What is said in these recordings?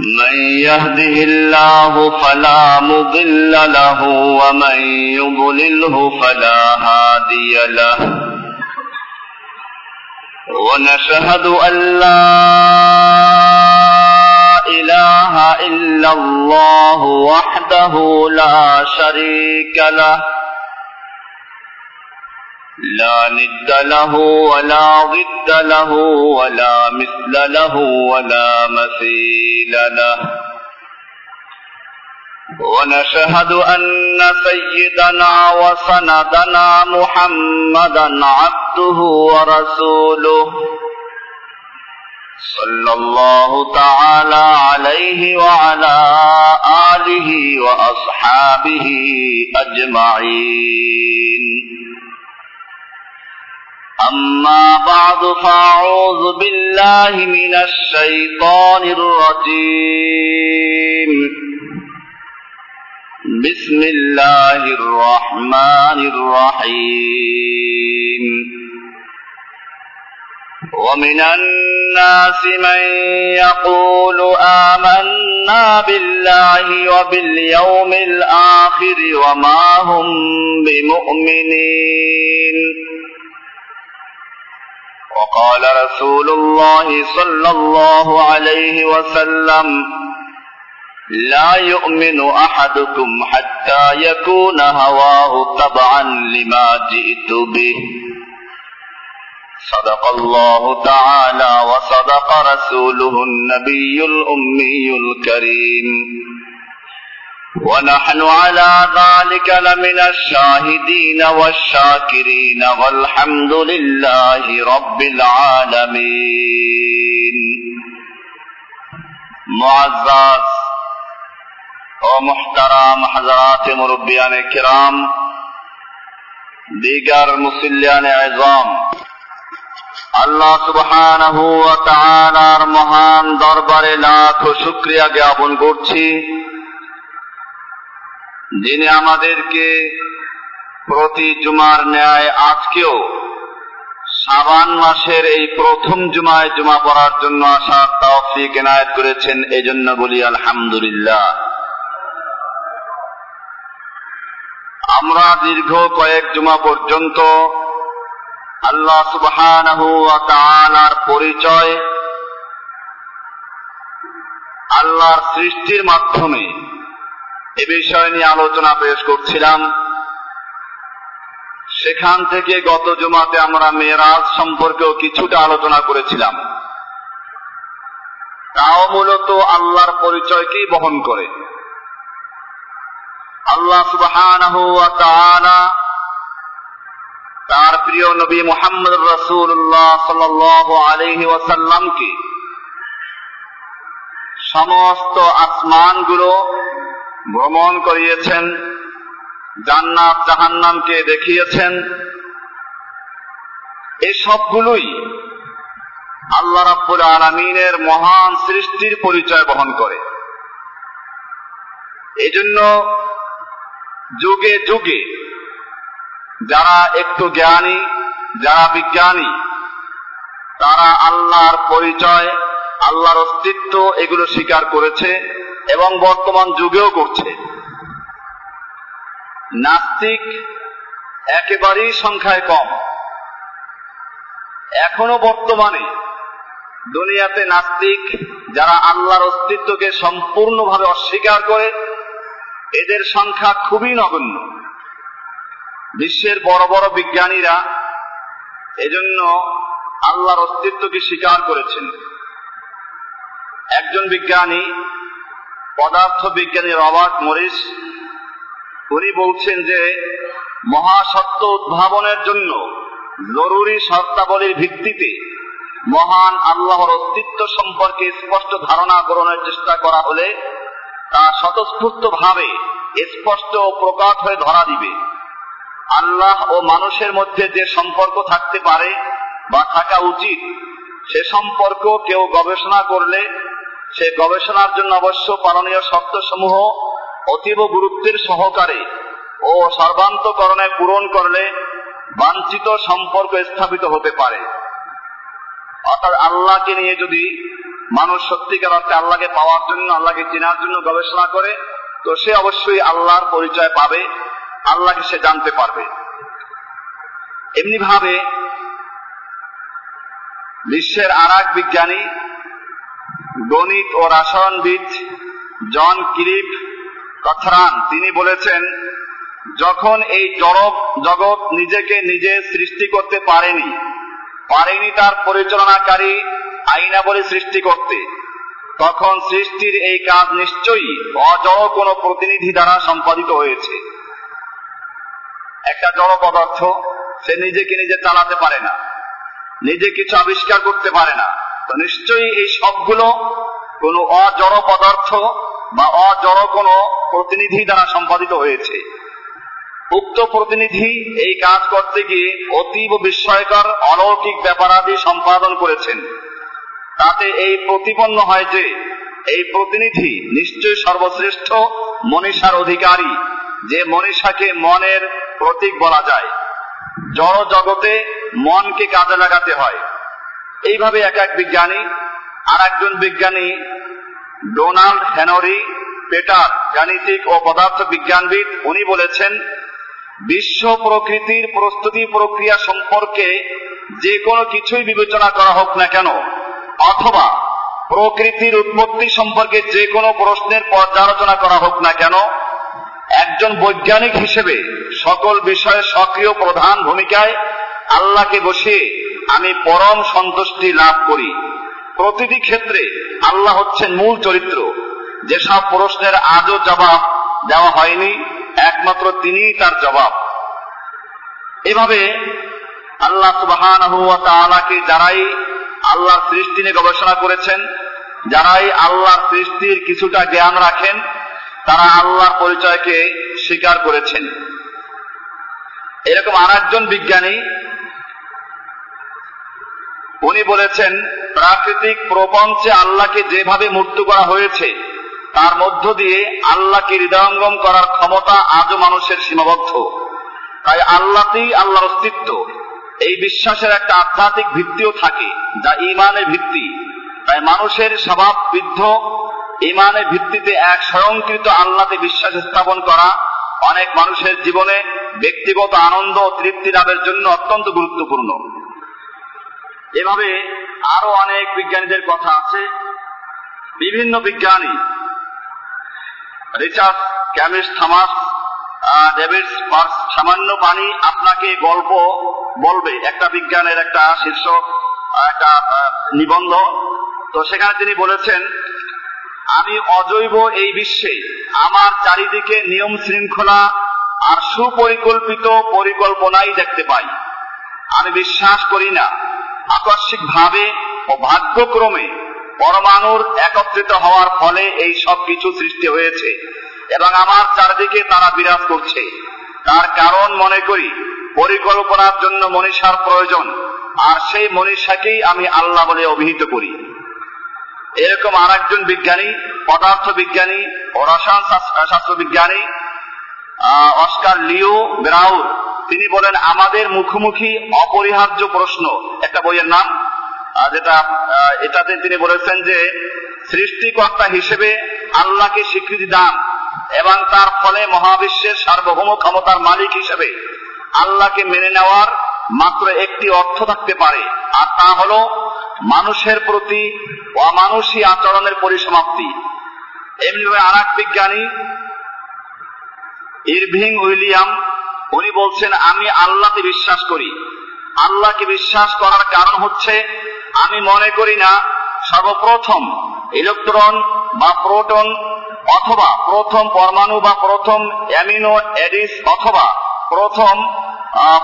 من يهده الله فلا مضل له ومن يضلله فلا هادي له ونشهد أن لا إله إلا الله وحده لا شريك له لا ند له ولا ضد له ولا مثل له ولا مثيل له. ونشهد أن سيدنا وسندنا محمدا عبده ورسوله. صلى الله تعالى عليه وعلى آله وأصحابه أجمعين. أما بعد فأعوذ بالله من الشيطان الرجيم. بسم الله الرحمن الرحيم. ومن الناس من يقول آمنا بالله وباليوم الآخر وما هم بمؤمنين. وقال رسول الله صلى الله عليه وسلم لا يؤمن أحدكم حتى يكون هواه تبعا لما جئت به. صدق الله تعالى وصدق رسوله النبي الأمي الكريم. ونحن على ذلك لمن الشاهدين والشاكرين والحمد لله رب العالمين معزز ومحترم حضرات مربيان كرام دیگر مسلیان عظام আল্লাহ সুবহানাহু ওয়া তাআলার মহান দরবারে লাখ শুকরিয়া জ্ঞাপন করছি যিনি আমাদেরকে প্রতি জুমার ন্যায় আজকেও সাবান মাসের এই প্রথম জুমায় জুমা পড়ার জন্য আসার তৌফিক এনায়েত করেছেন এই জন্য বলি আলহামদুলিল্লাহ। আমরা দীর্ঘ কয়েক জুমা পর্যন্ত আল্লাহ সুবহানাহু পরিচয়, আল্লাহর সৃষ্টির মাধ্যমে এ বিষয় নিয়ে আলোচনা পেশ করছিলাম। সেখান থেকে গত জমাতে আমরা মেয়েরাজ সম্পর্কেও কিছুটা আলোচনা করেছিলাম। তাও মূলত আল্লাহর পরিচয়কেই বহন করে। আল্লাহ তাআলা তার প্রিয় নবী মোহাম্মদ রসুল্লাহ সাল্লাহ আলহি ওয়াসাল্লামকে সমস্ত আসমানগুলো ভ্রমণ করিয়েছেন, জান্নাত জাহান্নামকে দেখিয়েছেন। এই সবগুলোই আল্লাহ রাব্বুল আলমিনের মহান সৃষ্টির পরিচয় বহন করে। এজন্য যুগে যুগে যারা একটু জ্ঞানী, যারা বিজ্ঞানী, তারা আল্লাহর পরিচয়, আল্লাহর অস্তিত্ব এগুলো স্বীকার করেছে। এবং বর্তমান যুগেও করছে। নাস্তিক একেবারেই সংখ্যায় কম। এখনও বর্তমানে দুনিয়াতে নাস্তিক যারা আল্লাহর অস্তিত্বকে সম্পূর্ণভাবে অস্বীকার করে, এদের সংখ্যা খুবই নগণ্য। বিশ্বের বড় বড় বিজ্ঞানীরা এজন্য আল্লাহর অস্তিত্বকে স্বীকার করেছেন। একজন বিজ্ঞানী পদার্থ বিজ্ঞানী রবার্ট মরিস, উনি বলছেন যে মহাসত্য উদ্ভাবনের জন্য জরুরি শর্তাবলীর ভিত্তিতে মহান আল্লাহর অস্তিত্ব সম্পর্কে স্পষ্ট ধারণা গ্রহণের চেষ্টা করা হলে তা স্বতঃস্ফূর্ত ভাবে স্পষ্ট ও প্রকাশ হয়ে ধরা দিবে। আল্লাহ ও মানুষের মধ্যে যে সম্পর্ক থাকতে পারে বা থাকা উচিত, সে সম্পর্ক কেউ গবেষণা করলে সে গবেষণার জন্য অবশ্য পালনীয় শর্তসমূহ অতীব গুরুত্বের সহকারে ও সর্বান্তকরণে পূরণ করলে বাঞ্ছিত সম্পর্ক স্থাপিত হতে পারে। অর্থাৎ আল্লাহকে নিয়ে যদি মানুষ সত্যিকার অর্থে আল্লাহকে পাওয়ার জন্য, আল্লাহকে চেনার জন্য গবেষণা করে, তো সে অবশ্যই আল্লাহর পরিচয় পাবে, আল্লাহকে সে জানতে পারবে। এমনি ভাবে বিশ্বের আর এক বিজ্ঞানী গণিত ও রাসায়নবিদ জন কিরিপ কথরান তিনি বলেছেন, যখন এই জড়ক জগৎ নিজেকে নিজে সৃষ্টি করতে পারেনি পারেনি তার পরিচালনাকারী আইনাবলী সৃষ্টি করতে, তখন সৃষ্টির এই কাজ নিশ্চয়ই অজড় কোন প্রতিনিধি দ্বারা সম্পাদিত হয়েছে। একটা জড় পদার্থ সে নিজেকে নিজে চালাতে পারে না, নিজে কিছু আবিষ্কার করতে পারে না। তো নিশ্চয়ই এই সবগুলো কোন অজড় পদার্থ বা অজড় কোন প্রতিনিধি দ্বারা সম্পাদিত হয়েছে। উক্ত প্রতিনিধি এই কাজ করতে গিয়ে অতীব বিস্ময়কর, অলৌকিক ব্যাপারাদি সম্পাদন করেছেন। তাতে এই প্রতিপন্ন হয় যে, এই প্রতিনিধি নিশ্চয় সর্বশ্রেষ্ঠ মনীষার অধিকারী, যে মনীষাকে মনের প্রতীক বলা যায়। জড় জগতে মনকে কাজে লাগাতে হয়। এইভাবে এক এক বিজ্ঞানী আর একজন বিজ্ঞানী, ডোনাল্ড হেনরি পেটার, গাণিতিক ও পদার্থ বিজ্ঞানবিদ উনি বলেছেন, বিশ্ব প্রকৃতির প্রস্তুতি প্রক্রিয়া সম্পর্কে যে কোনো কিছুই বিবেচনা করা হোক না কেন, অথবা প্রকৃতির উৎপত্তি সম্পর্কে যে কোনো প্রশ্নের পর্যালোচনা করা হোক না কেন, একজন বৈজ্ঞানিক হিসেবে সকল বিষয়ে সক্রিয় প্রধান ভূমিকায় আল্লাহকে বসিয়ে আমি পরম সন্তুষ্টি লাভ করি। প্রতিটি ক্ষেত্রে আল্লাহ হচ্ছেন মূল চরিত্র। যেসব প্রশ্নের আজও জবাব দেওয়া হয়নি, একমাত্র তিনিই তার জবাব। এভাবে আল্লাহ সুবাহকে যারাই আল্লাহর সৃষ্টি নিয়ে গবেষণা করেছেন, যারাই আল্লাহর সৃষ্টির কিছুটা জ্ঞান রাখেন, তারা আল্লাহর পরিচয়কে স্বীকার করেছেন। এরকম আরেকজন বিজ্ঞানী উনি বলেছেন, প্রাকৃতিক প্রপঞ্চে আল্লাহকে যেভাবে মূর্ত করা হয়েছে, তার মধ্য দিয়ে আল্লাহকে হৃদয়ঙ্গম করার ক্ষমতা আজও মানুষের সীমাবদ্ধ। তাই আল্লাহতেই আল্লাহর অস্তিত্ব। এই বিশ্বাসের একটা আধ্যাত্মিক ভিত্তিও থাকে, যা ইমানের ভিত্তি। তাই মানুষের স্বভাব বৃদ্ধ ইমানের ভিত্তিতে এক স্বয়ংকৃত আল্লাহতে বিশ্বাস স্থাপন করা অনেক মানুষের জীবনে ব্যক্তিগত আনন্দ ও তৃপ্তি লাভের জন্য অত্যন্ত গুরুত্বপূর্ণ। এভাবে আরও অনেক বিজ্ঞানীদের কথা আছে। বিভিন্ন বিজ্ঞানী, রিচার্ড ক্যামিস থামাস পার্স সামান্য পানি আপনাকে গল্প বলবে। একটা বিজ্ঞানের একটা শীর্ষ একটা নিবন্ধ। তো সেখানে তিনি বলেছেন, আমি অজৈব এই বিশ্বে। আমার চারিদিকে নিয়ম শৃঙ্খলা আর সুপরিকল্পিত পরিকল্পনাই দেখতে পাই। আমি বিশ্বাস করি না আকস্মিক ভাবে ও ভাগ্যক্রমে পরমাণুর একত্রিত হওয়ার ফলে এই সব কিছু সৃষ্টি হয়েছে এবং আমার চারদিকে তারা বিরাজ করছে। তার কারণ মনে করি, পরিকল্পনার জন্য মনীষার প্রয়োজন, আর সেই মনীষাকেই আমি আল্লাহ বলে অভিহিত করি। এরকম আর একজন বিজ্ঞানী, পদার্থ বিজ্ঞানী ও রসায়ন শাস্ত্র বিজ্ঞানী অস্কার লিও ব্রাউর তিনি বলেন, আমাদের মুখোমুখি অপরিহার্য প্রশ্ন। একটা বইয়ের নাম যেটা এটাতে তিনি বলেছেন যে, সৃষ্টিকর্তা হিসেবে আল্লাহকে স্বীকৃতি দান এবং তার ফলে মহাবিশ্বের সার্বভৌম ক্ষমতার মালিক হিসেবে আল্লাহকে মেনে নেওয়ার মাত্র একটি অর্থ থাকতে পারে। আর তা হল মানুষের প্রতি অমানুষী আচরণের পরিসমাপ্তি। এমনিভাবে আর এক বিজ্ঞানী ইরভিং উইলিয়াম উনি বলছেন, আমি আল্লাহকে বিশ্বাস করি। আল্লাহকে বিশ্বাস করার কারণ হচ্ছে, আমি মনে করি না সর্বপ্রথম ইলেকট্রন বা প্রোটন অথবা প্রথম পরমাণু বা প্রথম অ্যামিনো এডিস অথবা প্রথম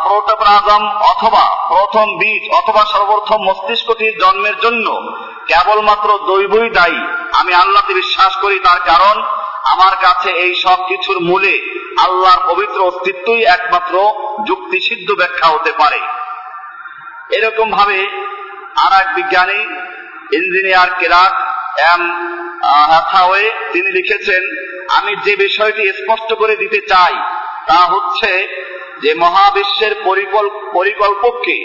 প্রোটোপ্লাজম অথবা প্রথম বীজ অথবা সর্বপ্রথম মস্তিষ্কটির জন্মের জন্য কেবলমাত্র দৈবই দায়ী। আমি আল্লাহতে বিশ্বাস করি তার কারণ আমার কাছে এই সব কিছুর মূলে আল্লাহর পবিত্র অস্তিত্বই একমাত্র যুক্তিসিদ্ধ ব্যাখ্যা হতে পারে। এরকম ভাবে আর এক বিজ্ঞানী, ইঞ্জিনিয়ার কেরাক এম হ্যাথাওয়ে তিনি লিখেছেন, আমি যে বিষয়টি স্পষ্ট করে দিতে চাই, তা হচ্ছে যে মহাবিশ্বের পরিকল্পককে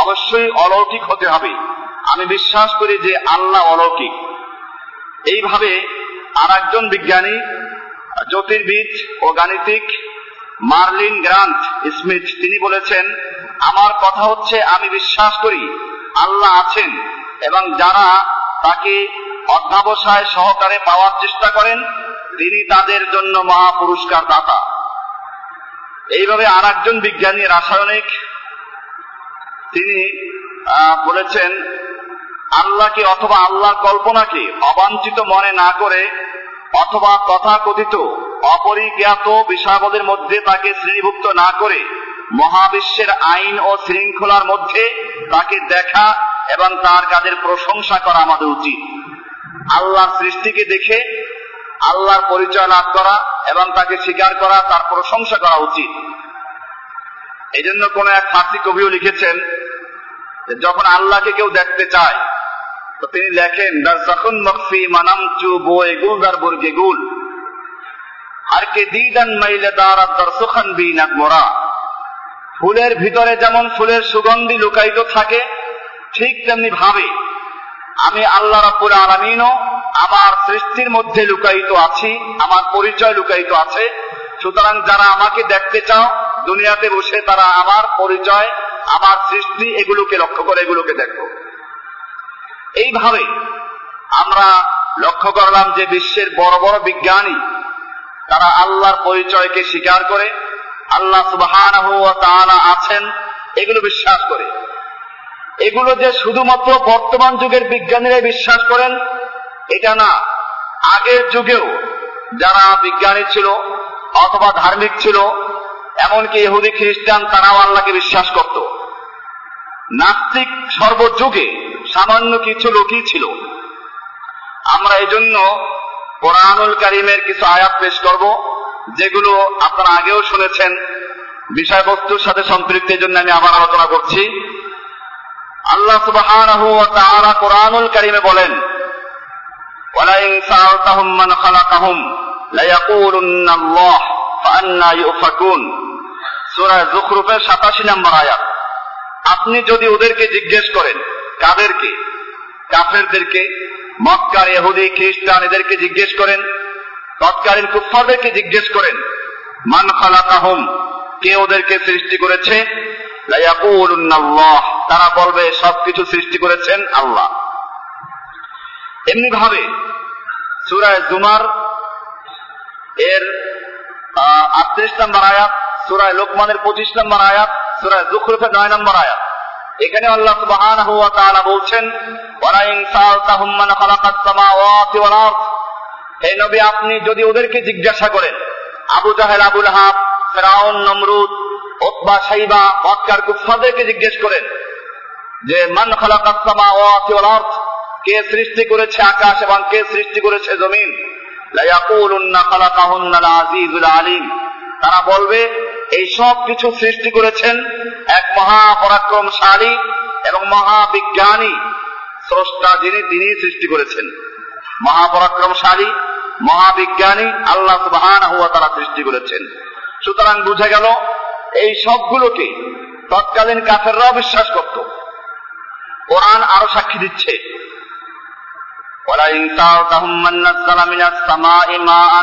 অবশ্যই অলৌকিক হতে হবে। আমি বিশ্বাস করি যে আল্লাহ অলৌকিক। এইভাবে আর একজন বিজ্ঞানী, জ্যোতির্বিদ ও গাণিতিক, মার্লিন গ্রান্ট স্মিথ, তিনি বলেছেন, আমার কথা হচ্ছে, আমি বিশ্বাস করি, আল্লাহ আছেন এবং যারা তাকে অধ্যাবসায় সহকারে পাওয়ার চেষ্টা করেন, তিনি তাদের জন্য মহা পুরস্কার দাতা এইভাবে আর একজন বিজ্ঞানী রাসায়নিক, তিনি বলেছেন আল্লাহকে অথবা আল্লাহর কল্পনাকে অবাঞ্ছিত মনে না করে অথবা তথাকথিত, অপরিজ্ঞাত বিষয়াবদের মধ্যে তাকে শ্রেণীভুক্ত না করে মহাবিশ্বের আইন ও শৃঙ্খলার মধ্যে তাকে দেখা এবং তার কাজের প্রশংসা করা আমাদের উচিত। আল্লাহর সৃষ্টিকে দেখে, আল্লাহর পরিচয় লাভ করা এবং তাকে স্বীকার করা, তার প্রশংসা করা উচিত। এই জন্য কোন এক ফার্সি কবিও লিখেছেন যখন আল্লাহকে কেউ দেখতে চায় তো তিনি লেখেন দার যখন মকফি মানাম চু বয়ে গুল দার বর্গে গুল। আর কে দিদান মাইলে দার দার সুখান বি নাক মোরা। ফুলের ভিতরে যেমন ফুলের সুগন্ধি লুকায়িত থাকে, ঠিক তেমনি ভাবে। আমি আল্লাহ রাব্বুল আলামিনও আমার সৃষ্টির মধ্যে লুকায়িত আছি, আমার পরিচয় লুকায়িত আছে। সুতরাং যারা আমাকে দেখতে চাও, দুনিয়াতে বসে তারা আমার পরিচয়, আমার সৃষ্টি, এগুলোকে লক্ষ্য করে এগুলোকে দেখো। এইভাবে আমরা লক্ষ্য করলাম যে বিশ্বের বড় বড় বিজ্ঞানী, তারা আল্লাহর পরিচয়কে স্বীকার করে, আল্লাহ সুবহান আছেন এগুলো বিশ্বাস করে। এগুলো যে শুধুমাত্র বর্তমান যুগের বিজ্ঞানীরা বিশ্বাস করেন, এটা না। আগের যুগেও যারা বিজ্ঞানী ছিল অথবা ধার্মিক ছিল, এমনকি ইহুদি খ্রিস্টান, তারাও আল্লাহকে বিশ্বাস করত। নাস্তিক সর্বযুগে সামান্য কিছু লোকই ছিল। আমরা এই জন্য কোরআনুল কারিমের কিছু আয়াত পেশ করব, যেগুলো আপনারা আগেও শুনেছেন। বিষয়বস্তুর সাথে সম্পৃক্তের জন্য আমি আবার আলোচনা করছি। আল্লাহ তাআলা কোরআনুল কারিমে বলেন, ওয়ালাইন সাআলতাহুম খালাকাহুম লায়াকুলুন্না আল্লাহ ফাআন্না ইউফাকুন। সূরা যুখরুফের 87 নম্বর আয়াত। আপনি যদি ওদেরকে জিজ্ঞেস করেন কাদেরকে, কাফেরদেরকে, মক্কার ইহুদি, খ্রিস্টান, এদেরকে জিজ্ঞেস করেন, তৎকালীন কুফফারদেরকে জিজ্ঞেস করেন, মান খালাকাহুম? কে ওদেরকে সৃষ্টি করেছে? তারা বলবে, সবকিছু সৃষ্টি করেছেন আল্লাহ। এমনি ভাবে সুরায় জুমার এর আটত্রিশ নম্বর আয়াত, সুরায় লোকমানের পঁচিশ নম্বর আয়াত, সুরায় জুখরুফের নয় নম্বর আয়াত। এখানে আল্লাহ সুবহান হুয়া তাআলা বলছেন, ওয়ালাইন সালতাহুম মান খালাকাস সামাওয়াতি ওয়াল আরদ। হে নবী, আপনি যদি ওদেরকে জিজ্ঞাসা করেন, আবু জাহেল আবুল হাব ফেরাউন, নমরুদ ওতবা সাইবা মক্কার কুফফারদেরকে জিজ্ঞেস করেন যে, মান খালাকাস সামাওয়াতি ওয়াল আরদ? কে সৃষ্টি করেছে আকাশ এবং কে সৃষ্টি করেছে জমিন? লায়াকুলুন্না খালাকাহুন্নাল আজিজুল আলিম। তারা বলবে, এই সব কিছু সৃষ্টি করেছেন এক মহাপরাক্রমশালী এবং মহাবিজ্ঞানী স্রষ্টা যিনি তিনি সৃষ্টি করেছেন মহাপরাক্রমশালী মহাবিজ্ঞানী আল্লাহ সুবহান হুয়া তারা সৃষ্টি করেছেন সুতরাং বুঝে গেল এই সবগুলোকে তৎকালীন কাফেররাও বিশ্বাস করত কোরআন আরো সাক্ষী দিচ্ছে ولئن سألتهم من نزل من السماء ماء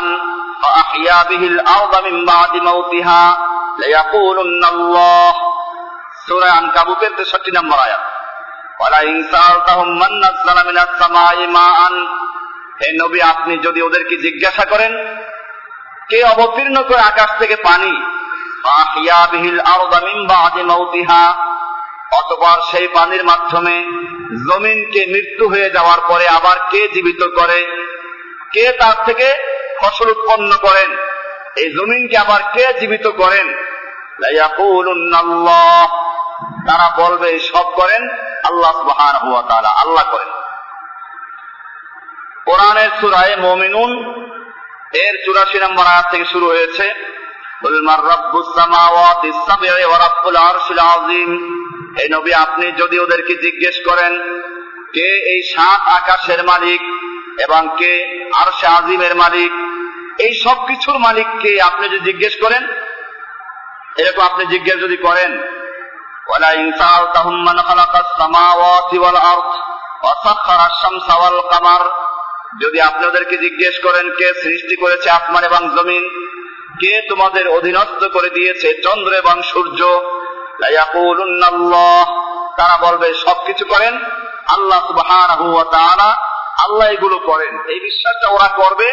فأحيا به الأرض من بعد موتها ليقولن الله সূরা আনকাবুতের তেষট্টি নম্বর আয়াত। ওয়ালা ইনসাল তাহুম মান নাযালা মিনাস সামাই মাআন। হে নবী, আপনি যদি ওদেরকে জিজ্ঞাসা করেন, কে অবতীর্ণ করে আকাশ থেকে পানি? আহিয়া বিহিল আরদা মিন বাদি মাউতিহা। অতপর সেই পানির মাধ্যমে জমিনকে মৃত্যু হয়ে যাওয়ার পরে আবার কে জীবিত করে? কে তার থেকে ফসল উৎপন্ন করেন? এই জমিনকে আবার কে জীবিত করেন? তারা বলবে, সব করেন, আল্লাহ সুহান হুয়া তালা আল্লাহ করেন। কোরআনের সুরায় মমিনুন, এর চুরাশি নম্বর আয়াত থেকে শুরু হয়েছে এই নবী, আপনি যদি ওদেরকে জিজ্ঞেস করেন, কে এই সাত আকাশের মালিক এবং কে আরশে আজিমের মালিক? এই সব কিছুর মালিক কে আপনি যদি জিজ্ঞেস করেন এরকম আপনি জিজ্ঞেস যদি করেন, ওয়ালা ইনসাল তাহুম কামার? যদি আপনি ওদেরকে জিজ্ঞেস করেন, কে সৃষ্টি করেছে আসমান এবং জমিন? কে তোমাদের অধীনস্থ করে দিয়েছে চন্দ্র এবং সূর্য? তারা বলবে, সবকিছু করেন আল্লাহ ওয়া আল্লাহ এগুলো করেন। এই বিশ্বাসটা ওরা করবে,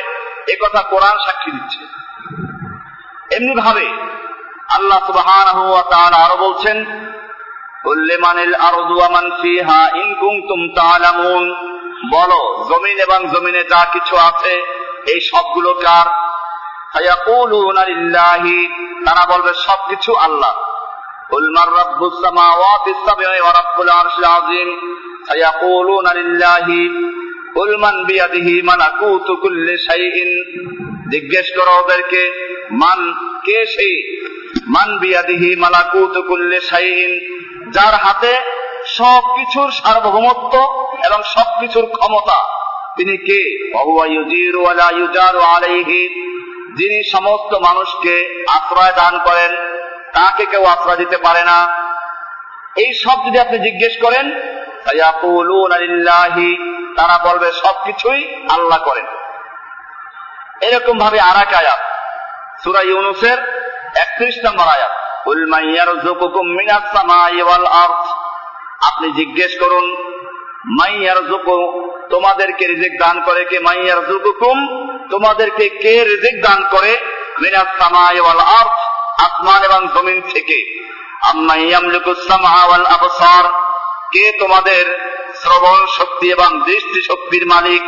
এ কথা কোরআন সাক্ষী দিচ্ছে। এমনি ভাবে আল্লাহ সুবহান আরও বলছেন বলো, জমিন এবং জমিনে যা কিছু আছে, এই সবগুলো কার? তারা বলবে, সবকিছু আল্লাহ। উলমার রব্বুস সামাওয়াতি সাবঈ ওয়া রব্বুল আরশিল আযীম। সায়াকুলুনা লিল্লাহি, কুল মান বিয়াদিহি মালাকুতু কুল্লি শাইইন। জিজ্ঞেস করো ওদেরকে, মান কে সেই? মান বিয়াদিহি মালাকুত কুল্লে শাইইন, যার হাতে সব কিছুর সার্বভৌমত্ব এবং সব কিছুর ক্ষমতা। তিনি কে? আলাইহি। যিনি সমস্ত মানুষকে আশ্রয় দান করেন, তাকে কেউ আশ্রয় দিতে পারে না। এই সব যদি আপনি জিজ্ঞেস করেন তারা বলবে সবকিছুই আল্লাহ করেন। এরকম ভাবে আর এক আয়াত সুরা ইউনুসের একত্রিশ নম্বর আয়াত। আপনি জিজ্ঞেস করুন মাইয়ার তোমাদেরকে রিজিক দান করে কে? মাইয়ার তোমাদেরকে কে রিজিক দান করে? মিনাস সামাই ওয়াল আরদ আসমান এবং জমিন থেকে। কে তোমাদের শ্রবণ শক্তি এবং দৃষ্টি শক্তির মালিক?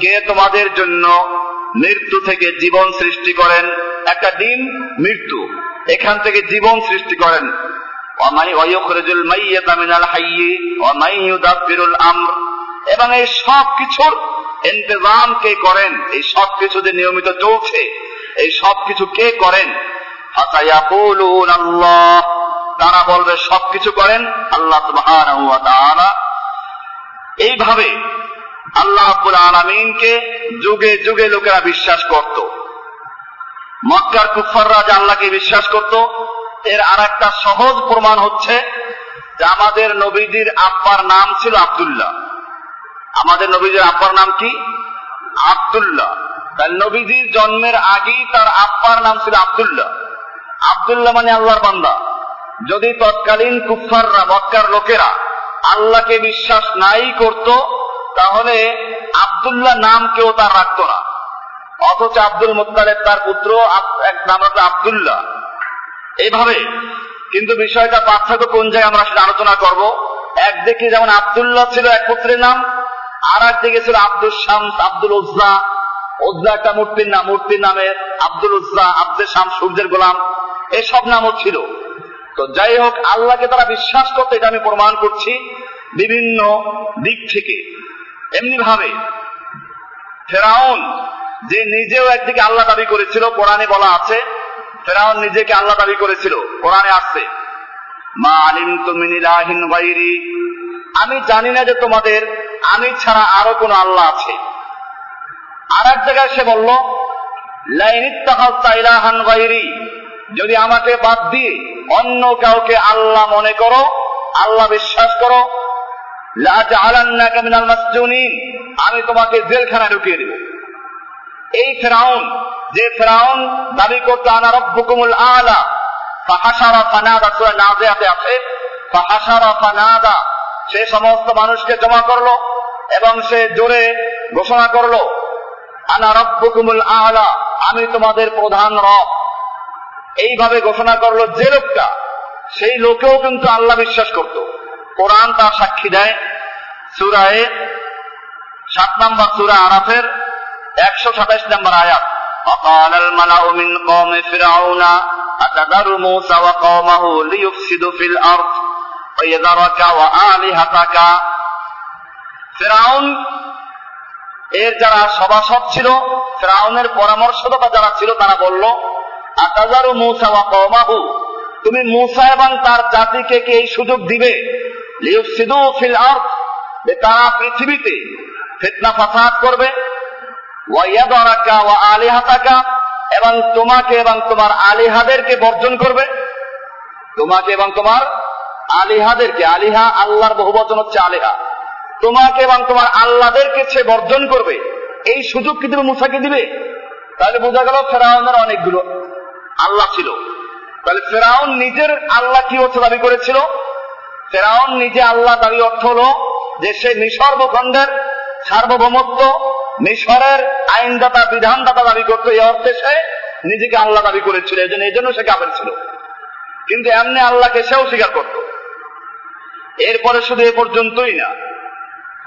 কে তোমাদের জন্য মৃত্যু থেকে জীবন সৃষ্টি করেন। একটা দিন মৃত্যু। এখান থেকে জীবন সৃষ্টি করেন। এবং এই সব কিছুর ইন্তজাম কে করেন? এই সব কিছু যে নিয়মিত চলছে। এই সব কিছু কে করেন? তারা বলবে সবকিছু করেন আল্লাহ এইভাবে আল্লাহ আব্বুল আলমিনকে যুগে যুগে লোকেরা বিশ্বাস করত। মক্কার কুফাররা যে আল্লাহকে বিশ্বাস করত। এর আর একটা সহজ প্রমাণ হচ্ছে যে আমাদের নবীজির আব্বার নাম ছিল আবদুল্লাহ। আমাদের নবীজির আব্বার নাম কি? আবদুল্লাহ। তাই নবীজির জন্মের আগেই তার আব্বার নাম ছিল আবদুল্লাহ। আবদুল্লাহ মানে আল্লাহর বান্দা। যদি তৎকালীন কুফাররা মক্কার লোকেরা আল্লাহকে বিশ্বাস নাই করত তাহলে আবদুল্লাহ নাম কেউ তার রাখত না। অথচ আব্দুল মোত্তালেব তার পুত্র এক নাম হচ্ছে আবদুল্লাহ। এইভাবে কিন্তু বিষয়টা পার্থক্য কোন জায়গায় আমরা সেটা আলোচনা করব। একদিকে যেমন আবদুল্লাহ ছিল এক পুত্রের নাম আর একদিকে ছিল আব্দুল শামস আব্দুল উজ্জা। উজ্জা একটা মূর্তির নাম, মূর্তির নামে আব্দুল উজ্জা, আব্দুল শাম, সূর্যের গোলাম, এসব নামও ছিল। তো যাই হোক, আল্লাহকে তারা বিশ্বাস করতে এটা আমি প্রমাণ করছি বিভিন্ন দিক থেকে। এমনি ভাবে ফেরাউন যে নিজেও একদিকে আল্লাহ দাবি করেছিল, কোরআনে বলা আছে, ফেরাউন নিজেকে আল্লাহ দাবি করেছিল, কোরআনে আসছে। মা আলিম তুমিনিলাহিন বাইরি আমি জানি না যে তোমাদের, আমি ছাড়া আরও কোন আল্লাহ আছে। আর এক জায়গায় সে বলল লাইনিত্তাহান বাইরি যদি আমাকে বাদ দিয়ে অন্য কাউকে আল্লাহ মনে করো, আল্লাহ বিশ্বাস করো আমি তোমাকে জেলখানা ঢুকিয়ে দেব। এই ফেরাউন, যে ফেরাউন দাবি করতো, আনা রব্বুকুমুল আলা। ফাহাসারা ফানাদা, সূরা নাজিয়াতে আছে। ফাহাসারা ফানাদা, সে সমস্ত মানুষকে জমা করল এবং সে জোরে ঘোষণা করল, আনা রব্বুকুমুল আলা, আমি তোমাদের প্রধান রব। এইভাবে ঘোষণা করল যে লোকটা। সেই লোকেও কিন্তু আল্লাহ বিশ্বাস করত। কোরআন তার সাক্ষী দেয় সুরায় সাত নম্বর সুরা আরাফের একশো সাতাইশ নম্বর আয়াত وقال الملأ من قوم فرعون أتذر موسى وقومه ليفسدوا في الأرض ويذرك وآلهتك ফেরাউন এর যারা সভাসদ ছিল ফেরাউনের পরামর্শদাতা যারা ছিল তারা বলল আতাজারু মুসা ওয়া কওমাহু তুমি মুসা এবং তার জাতিকে কি এই সুযোগ দিবে লিউফসিদু তারা পৃথিবীতে ফিতনা ফাসাদ করবে। ওয়া এবং তোমাকে এবং তোমার আলিহাদেরকে বর্জন করবে। তোমাকে এবং তোমার আলিহাদেরকে, আলিহা আল্লাহর বহুবচন হচ্ছে আলিহা। তোমাকে এবং তোমার আল্লাহদেরকে সে বর্জন করবে। এই সুযোগ কি তুমি মুসাকে দিবে? তাহলে বোঝা গেল ফেরাউনের অনেকগুলো আল্লাহ ছিল। তাহলে ফেরাউন নিজের আল্লাহ কি হচ্ছে দাবি করেছিল? ফেরাউন নিজে আল্লাহ দাবি অর্থ হলো যে সে মিশর ভূখণ্ডের সার্বভৌমত্ব, মিশরের আইনদাতা, বিধানদাতা দাবি করতো। এই অর্থে সে নিজেকে আল্লাহ দাবি করেছিল, এই জন্য এই জন্য সে কাপের ছিল। কিন্তু এমনি আল্লাহকে সেও স্বীকার করত। এরপরে শুধু এ পর্যন্তই না,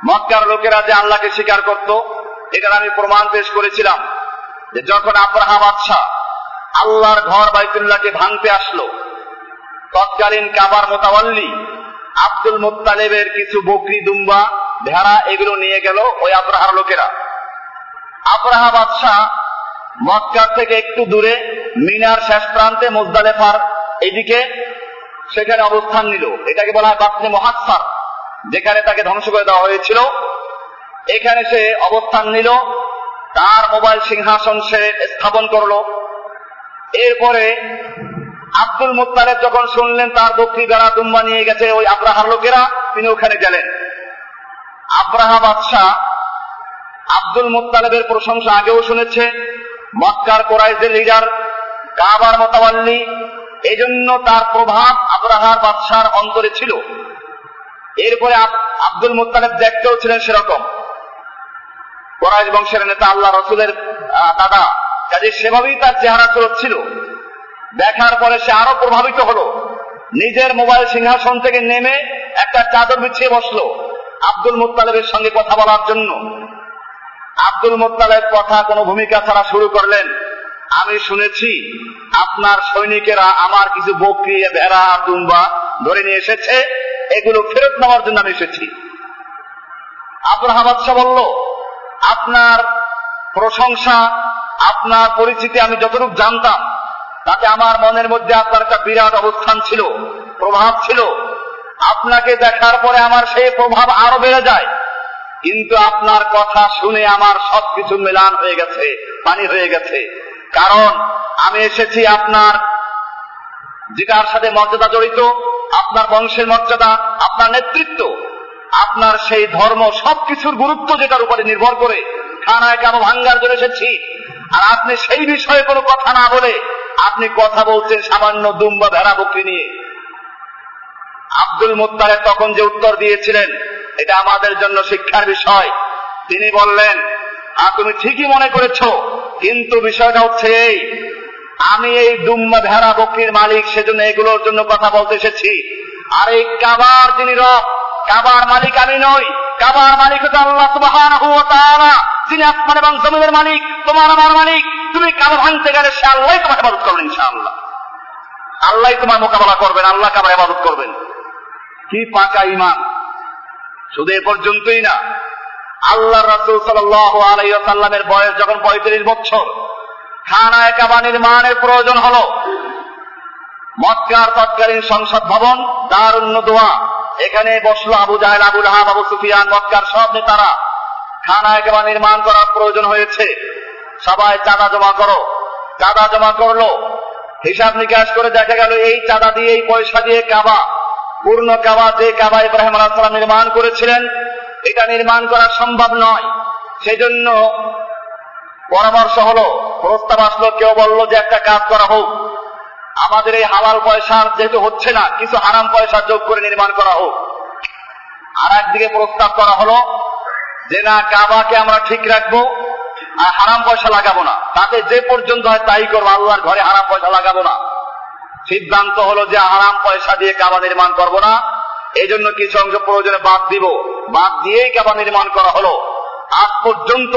মক্কার লোকেরা যে আল্লাহকে স্বীকার করত, এটার আমি প্রমাণ পেশ করেছিলাম যে যখন আব্রাহা বাদশাহ আল্লাহর ঘর বাইতুল্লাহকে ভাঙতে আসলো, তৎকালীন কাবার মোতাবল্লি আব্দুল মোত্তালেবের কিছু বকরি দুম্বা, ভেড়া এগুলো নিয়ে গেল ওই আব্রাহার লোকেরা। আব্রাহা বাদশাহ মক্কার থেকে একটু দূরে মিনার শেষ প্রান্তে মোজদালেফার এদিকে সেখানে অবস্থান নিল। এটাকে বলা হয় বাতনে মহাসার যেখানে তাকে ধ্বংস করে দেওয়া হয়েছিল। এখানে সে অবস্থান নিল, তার মোবাইল সিংহাসন সে স্থাপন করল। এরপরে আব্দুল মুতালেব যখন শুনলেন তার বকরি বেড়া দুম্বা নিয়ে গেছে ওই আব্রাহার লোকেরা, তিনি ওখানে গেলেন। আব্রাহা বাদশাহ আব্দুল মুতালেবের প্রশংসা আগেও শুনেছে। মক্কার কোরাইজের লিডার কাবার মোতাবাল্লি এই জন্য তার প্রভাব আব্রাহার বাদশার অন্তরে ছিল। এরপরে আব্দুল মুতালেব দেখতেও ছিলেন সেরকম। কোরাইজ বংশের নেতা আল্লাহ রসুলের দাদা কাজে সেভাবেই তার চেহারা ছিল। দেখার পরে সে আরও প্রভাবিত হলো। নিজের মোবাইল সিংহাসন থেকে নেমে একটা চাদর বিছিয়ে বসল আব্দুল মুতালেবের সঙ্গে কথা বলার জন্য। আব্দুল মোত্তালেব কথা কোনো ভূমিকা ছাড়া শুরু করলেন। আমি শুনেছি আপনার সৈনিকেরা আমার কিছু বকরি, ভেড়া, দুম্বা ধরে নিয়ে এসেছে। এগুলো ফেরত নেওয়ার জন্য আমি এসেছি। আব্রাহা বাদশাহ বলল, আপনার প্রশংসা, আপনার পরিচিতি আমি যতটুকু জানতাম তাতে আমার মনের মধ্যে আপনার একটা বিরাট অবস্থান ছিল, প্রভাব ছিল। আপনাকে দেখার পরে আমার সেই প্রভাব আরও বেড়ে যায়। কিন্তু আপনার কথা শুনে আমার সবকিছু মেলান হয়ে গেছে, পানি হয়ে গেছে। কারণ আমি এসেছি আপনার যেটার সাথে মর্যাদা জড়িত, আপনার বংশের মর্যাদা, আপনার নেতৃত্ব, আপনার সেই ধর্ম, সবকিছুর গুরুত্ব যেটার উপরে নির্ভর করে। থানায় কেন ভাঙ্গার জন্য এসেছি? আর আপনি সেই বিষয়ে কোনো কথা না বলে আপনি কথা বলছেন সামান্য দুম বা ভেড়া বকরি নিয়ে। আব্দুল মোত্তারে তখন যে উত্তর দিয়েছিলেন, এটা আমাদের জন্য শিক্ষার বিষয়। তিনি বললেন আর তুমি ঠিকই মনে করেছ, কিন্তু বিষয়টা হচ্ছে এই। আমি এই দুম্মা ভেড়া বকরির মালিক, সেজন্য এগুলোর জন্য কথা বলতে এসেছি। আর এই কাবার যিনি রব, কাবার মালিক আমি নই। কাবার মালিক হচ্ছে আল্লাহ যিনি আসমান এবং জমিনের মালিক, তোমার আমার মালিক। তুমি কাবা ভাঙতে গেলে সে আল্লাহ তোমাকে ইবাদত করবেন ইনশাআল্লাহ। আল্লাহ তোমার মোকাবেলা করবেন, আল্লাহ কাবার ইবাদত করবেন। কি পাকা ইমান শুধু এ পর্যন্তই না আল্লাহ রাসুল সাল্লামের বয়স যখন পঁয়ত্রিশ বছর, খানায় কাবা নির্মাণের প্রয়োজন হলো। মক্কার তৎকালীন সংসদ ভবন দারুণ্য দোয়া এখানে বসল আবু জাহেল আবুল হাব আবু সুফিয়ান, মক্কার সব নেতারা। খানায় কাবা নির্মাণ করার প্রয়োজন হয়েছে। সবাই চাঁদা জমা করো। চাঁদা জমা করল। হিসাব নিকাশ করে দেখা গেল এই চাঁদা দিয়ে এই পয়সা দিয়ে কাবা, পূর্ণ কাবা যে কাবা ইব্রাহিম আলাহাম নির্মাণ করেছিলেন, এটা নির্মাণ করা সম্ভব নয়। সেজন্য পরামর্শ হলো, প্রস্তাব আসলো, কেউ বলল যে একটা কাজ করা হোক। আমাদের এই হালাল পয়সার যেহেতু হচ্ছে না, কিছু হারাম পয়সা যোগ করে নির্মাণ করা হোক। আর একদিকে প্রস্তাব করা হলো যে না, কাবাকে আমরা ঠিক রাখব আর হারাম পয়সা লাগাবো না। তাতে যে পর্যন্ত হয় তাই করব, আল্লাহর ঘরে হারাম পয়সা লাগাবো না। সিদ্ধান্ত হলো যে হারাম পয়সা দিয়ে কাবা নির্মাণ করব না। এই জন্য কিছু অংশ প্রয়োজনে বাদ দিব। বাদ দিয়েই কাবা নির্মাণ করা হলো। আজ পর্যন্ত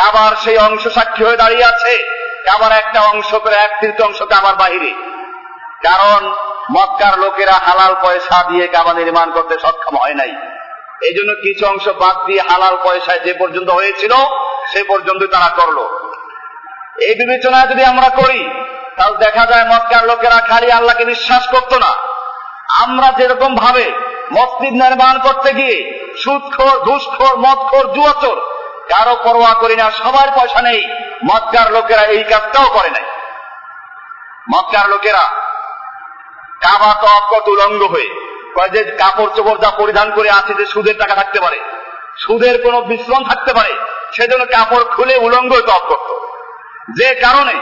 কাবার সেই অংশ সাক্ষী হয়ে দাঁড়িয়ে আছে। কাবার একটা অংশ করে এক তৃতীয় অংশ কাবার বাহিরে। কারণ মক্কার লোকেরা হালাল পয়সা দিয়ে কাবা নির্মাণ করতে সক্ষম হয় নাই। এই জন্য কিছু অংশ বাদ দিয়ে হালাল পয়সায় যে পর্যন্ত হয়েছিল, সে পর্যন্ত তারা করল। এই বিবেচনা যদি আমরা করি, তাহলে দেখা যায় মক্কার লোকেরা খালি আল্লাহকে বিশ্বাস করতো না। আমরা যেরকম ভাবে মসজিদ নির্মাণ করতে গিয়ে সুদখোর, ঘুষখোর, মদখোর, জুয়াচোর, কারও পরোয়া করি না, সবার পয়সা নেই, মক্কার লোকেরা এই কাজটাও করে নাই। মক্কার লোকেরা কাবা তো অকট উলঙ্গ হয়ে যে কাপড় চোপড় যা পরিধান করে আছে যে সুদের টাকা থাকতে পারে। সুদের কোনো বিশ্রম থাকতে পারে। সেজন্য কাপড় খুলে উলঙ্গ তপ করত যে কারণে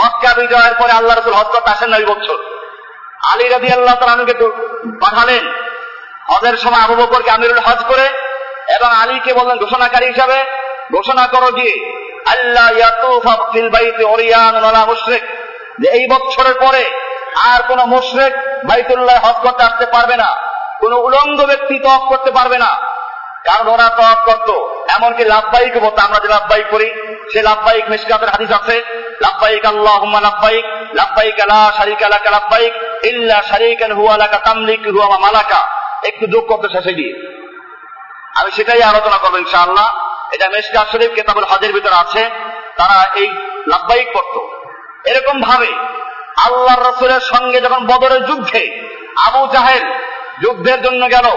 মক্কা বিজয়ের পরে আল্লাহ রসুল হজ আসেন নয় বছর আলী রাবি আল্লাহ তালুকে পাঠালেন। হজের সময় আবু বকরকে আমিরুল হজ করে এবং আলীকে বললেন, ঘোষণাকারী হিসাবে ঘোষণা করো যে আল্লাহ ইয়াতুফা ফিল বাইতে ওয়ালা মুশরিক। যে এই বছরের পরে আর কোন মুশরিক বাইতুল্লাহ হজ করতে আসতে পারবে না। কোন উলঙ্গ ব্যক্তি তফ করতে পারবে না। কারণ ওরা তফ করত। এমনকি লাভবাহিক বলতো আমরা যে লাভবাহিক করি সে লাভবাহিক মিসকাতের হাদিস আছে, লাভবাহিক আল্লাহ লাভবাহিক লাভবাহিক আলা শারিক আলাকা লাভবাহিক, ইল্লা শারিকান হুয়া লাকা তামলিক মালাকা। একটু যোগ করতে শেষে গিয়ে। আমি সেটাই আলোচনা করব ইনশাআল্লাহ। এটা মেসকাত শরীফ কেতাবুল হজের ভিতরে আছে, তারা এই লাভবাহিক করত এরকম ভাবে আল্লাহ রসুলের সঙ্গে যখন বদরের যুদ্ধে, আবু জাহেল যুদ্ধের জন্য গেল।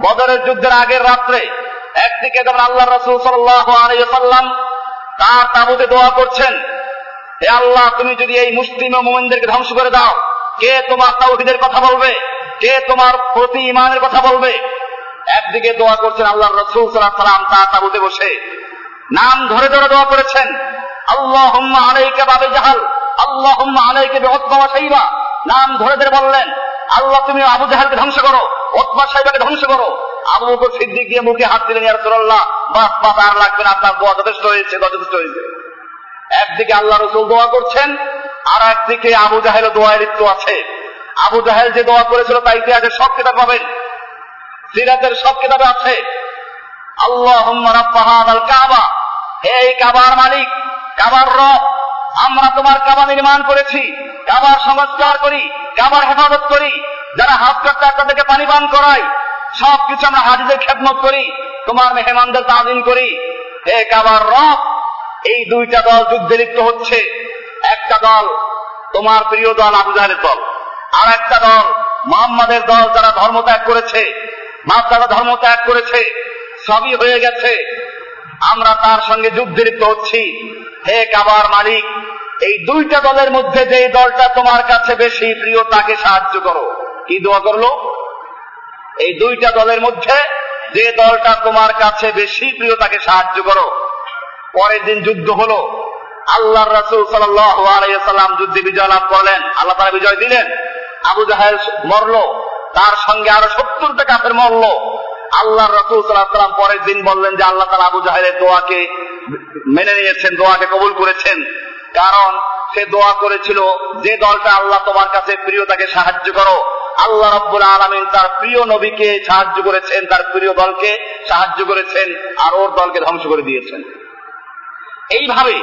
বদরের যুদ্ধের আগের রাত্রে একদিকে যখন আল্লাহ রসুল সাল্লাম তার তাবুতে দোয়া করছেন, হে আল্লাহ, তুমি যদি এই মুসলিম ও মোমিনদেরকে ধ্বংস করে দাও, কে তোমার তাওহিদের কথা বলবে? কে তোমার প্রতি ইমানের কথা বলবে? একদিকে দোয়া করছেন আল্লাহ রসুল সাল্লাম তার তাবুতে বসে। নাম ধরে ধরে দোয়া করেছেন আল্লাহ আলাইকে বাবে জাহাল নাম ধরে ধরে বললেন, আল্লাহ তুমি আবু জাহালকে ধ্বংস করো ধ্বংস করো। আবু বকর সিদ্দিক দিয়ে মুখে হাত দিলেন আর লাগবে না, আপনার দোয়া যথেষ্ট হয়েছে যথেষ্ট হয়েছে। একদিকে আল্লাহ রসুল দোয়া করছেন, আর একদিকে আবু জাহেল লিপ্ত আছে। আবু জাহেল যে দোয়া করেছিল তাই ইতিহাসের সব কিতাব পাবেন। সিরাতের সব কিতাবে আছে। আল্লাহ আল কাবা। হে কাবার মালিক, কাবার রব আমরা তোমার কাবা নির্মাণ করেছি, কাবার সংস্কার করি, কাবার হেফাজত করি, যারা হাত করতে তাদেরকে পানি পান করাই সব কিছু আমরা হাজিদের খেদমত করি, তোমার মেহমানদের তাজিম করি। হে কাবার রব, এই দুইটা দল যুদ্ধে লিপ্ত হচ্ছে। একটা দল তোমার প্রিয় দল আবু দল, আর একটা দল মোহাম্মদের দল যারা ধর্ম ত্যাগ করেছে বাপ যারা ধর্ম ত্যাগ করেছে, সবই হয়ে গেছে। আমরা তার সঙ্গে যুদ্ধে লিপ্ত হচ্ছি। হে কাবার মালিক, এই দুইটা দলের মধ্যে যে দলটা তোমার কাছে বেশি প্রিয়, তাকে সাহায্য করো। কি দোয়া করল? এই দুইটা দলের মধ্যে যে দলটা তোমার কাছে বেশি প্রিয়, তাকে সাহায্য করো। পরের দিন যুদ্ধ হলো। আল্লাহ রাসুল সাল্লাম যুদ্ধে বিজয় লাভ করলেন। আল্লাহ তারা বিজয় দিলেন। আবু জাহেল মরলো। তার সঙ্গে আরও সত্তরটা কাফের মরলো। আল্লাহ রসুল সাল্লাম পরের দিন বললেন যে আল্লাহ তালা আবু জাহেলের দোয়াকে মেনে নিয়েছেন, দোয়াকে কবুল করেছেন। কারণ সে দোয়া করেছিল, যে দলটা আল্লাহ তোমার কাছে প্রিয় তাকে সাহায্য করো। আল্লাহ রব্বুল আলমিন তার প্রিয় নবীকে সাহায্য করেছেন, তার প্রিয় দলকে সাহায্য করেছেন আর ওর দলকে ধ্বংস করে দিয়েছেন। এইভাবে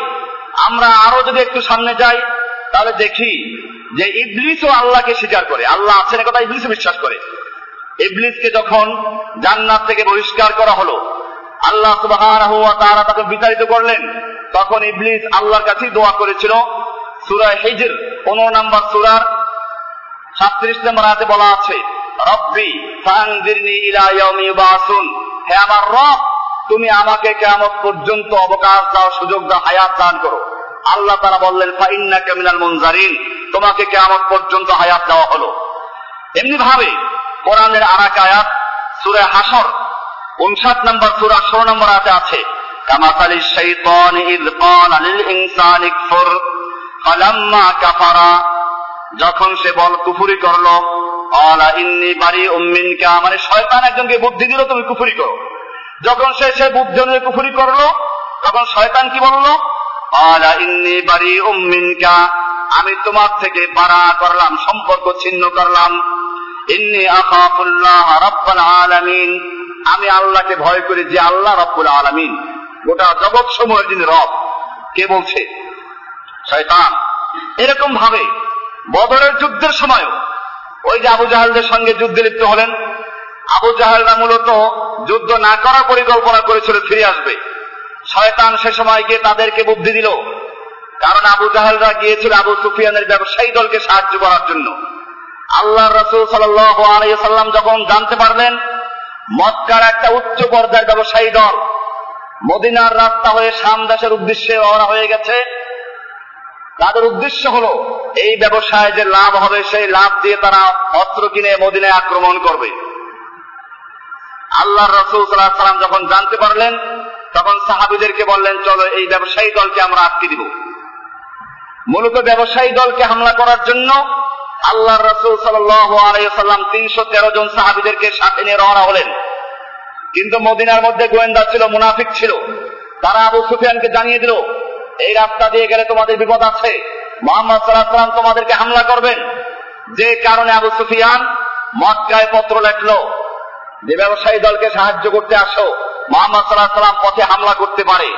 আমরা আরও যদি একটু সামনে যাই, তাহলে দেখি যে ইবলিসও আল্লাহকে স্বীকার করে। আল্লাহ আছেন কথা ইবলিসও বিশ্বাস করে। ইবলিসকে যখন জান্নাত থেকে বহিষ্কার করা হলো, আল্লাহ সুবাহ তারা তাকে বিতাড়িত করলেন। তখন ইবলিস আল্লাহর কাছেই দোয়া করেছিল। সুরায় হেজর, পনেরো নম্বর সুরার সাতত্রিশ নম্বর হাতে বলা আছে, রব্বি ফাংদিরনি ইলা ইয়াউমি হে আমার রব, তুমি আমাকে কেমন পর্যন্ত অবকাশ দাও, সুযোগ দাও, হায়াত দান করো। আল্লাহ তারা বললেন ফাইন্না কামিনাল মুনজারিন। তোমাকে কেমন পর্যন্ত হায়াত দেওয়া হলো। এমনি ভাবে কোরআনের আরাক আয়াত সুরে হাসর উনষাট নম্বর সুরা, ষোলো নম্বর আয়াতে আছে কামাতালি শাইতান ইদ ক্বালা লিল ইনসানি কফর ফালাম্মা কাফারা, যখন সে বল কুফুরি করল আলা ইন্নি বাড়ি উম্মিনকা মানে শয়তান একজনকে বুদ্ধি দিল, তুমি কুফুরি করো। যখন সে সে বুদ্ধি অনুযায়ী কুফুরি করল, তখন শয়তান কি বলল? আলা ইন্নি বাড়ি উম্মিনকা আমি তোমার থেকে বাড়া করলাম, সম্পর্ক ছিন্ন করলাম। ইন্নি আমি আল্লাহকে ভয় করি যে আল্লাহ রব্বুল আলামিন। গোটা জগৎ সময়ের যিনি রব, কে বলছে? শয়তান। এরকম ভাবে বদরের যুদ্ধের সময়ও ওই যে আবু জাহালদের সঙ্গে যুদ্ধে লিপ্ত হলেন। আবু জাহালরা মূলত যুদ্ধ না করার পরিকল্পনা করেছিল, ফিরে আসবে। শয়তান সে সময় গিয়ে তাদেরকে বুদ্ধি দিল। কারণ আবু জাহালরা গিয়েছিল আবু সুফিয়ানের ব্যবসায়ী দলকে সাহায্য করার জন্য। আল্লাহ রসুল সাল্লাম যখন জানতে পারলেন, মক্কার একটা উচ্চ পর্যায়ের ব্যবসায়ী দল মদিনার রাস্তা হয়ে শাম দেশের উদ্দেশ্যে রওনা হয়ে গেছে। তাদের উদ্দেশ্য হলো, এই ব্যবসায় যে লাভ হবে, সেই লাভ দিয়ে তারা অস্ত্র কিনে মদিনায় আক্রমণ করবে। আল্লাহ রসুল সাল্লাহ সাল্লাম যখন জানতে পারলেন, তখন সাহাবিদেরকে বললেন, চলো এই ব্যবসায়ী দলকে আমরা আটকে দিব। মূলত ব্যবসায়ী দলকে হামলা করার জন্য আল্লাহ রসুল সাল্লাম তিনশো তেরো জন সাহাবিদেরকে সাথে নিয়ে রওনা হলেন। কিন্তু মদিনার মধ্যে গোয়েন্দা ছিল, মুনাফিক ছিল। তারা আবু সুফিয়ানকে জানিয়ে দিল, এই রাস্তা দিয়ে গেলে তোমাদের বিপদ আছে। মোহাম্মদ সাল্লাহ সাল্লাম তোমাদেরকে হামলা করবেন। যে কারণে আবু সুফিয়ান মক্কায় পত্র লেখলো, যে ব্যবসায়ী দলকে সাহায্য করতে আসো, মোহাম্মদ সাল্লাহ সাল্লাম পথে হামলা করতে পারে।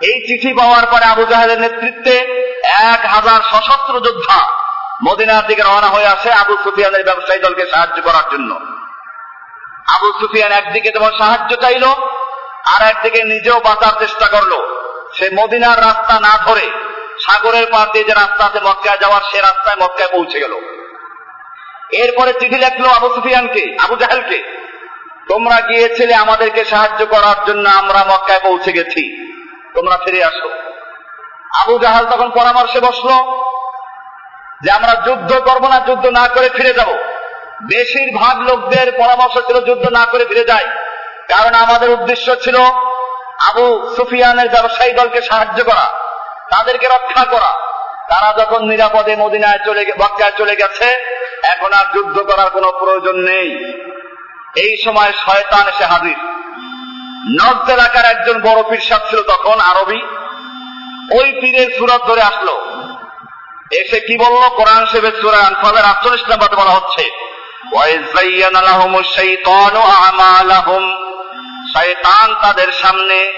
এই চিঠি পাওয়ার পরে আবু জাহেদের নেতৃত্বে এক হাজার সশস্ত্র যোদ্ধা মদিনার দিকে রওনা হয়ে আসে আবু সুফিয়ানের ব্যবসায়ী দলকে সাহায্য করার জন্য। আবু সুফিয়ান একদিকে যেমন সাহায্য চাইল, আর একদিকে নিজেও বাঁচার চেষ্টা করল। সে মদিনার রাস্তা না ধরে সাগরের পার দিয়ে যে রাস্তা আছে মক্কায় যাওয়ার, সে রাস্তায় মক্কায় পৌঁছে গেল। এরপরে চিঠি লেখলো আবু সুফিয়ানকে, আবু জাহেলকে, তোমরা গিয়েছিলে আমাদেরকে সাহায্য করার জন্য, আমরা মক্কায় পৌঁছে গেছি। তোমরা ফিরে আসো। আবু জাহাল তখন পরামর্শে বসল যে আমরা যুদ্ধ করব না, যুদ্ধ না করে ফিরে যাব। বেশিরভাগ লোকদের পরামর্শ ছিল যুদ্ধ না করে ফিরে যায় কারণ আমাদের উদ্দেশ্য ছিল আবু সুফিয়ানের ব্যবসায়ী দলকে সাহায্য করা, তাদেরকে রক্ষা করা। তারা যখন নিরাপদে মদিনায় চলে মক্কায় চলে গেছে, এখন আর যুদ্ধ করার কোনো প্রয়োজন নেই। এই সময় শয়তান এসে হাজির। নর্থ এলাকার একজন বড় পীর ছিল তখন আরবি। ওই পীরের সুরত ধরে আসলো। এসে কি বলল? কোরআন শেবের সুরা আনফালের আটচল্লিশ নাম্বার বলা হচ্ছে। শয়তান তাদের সামনে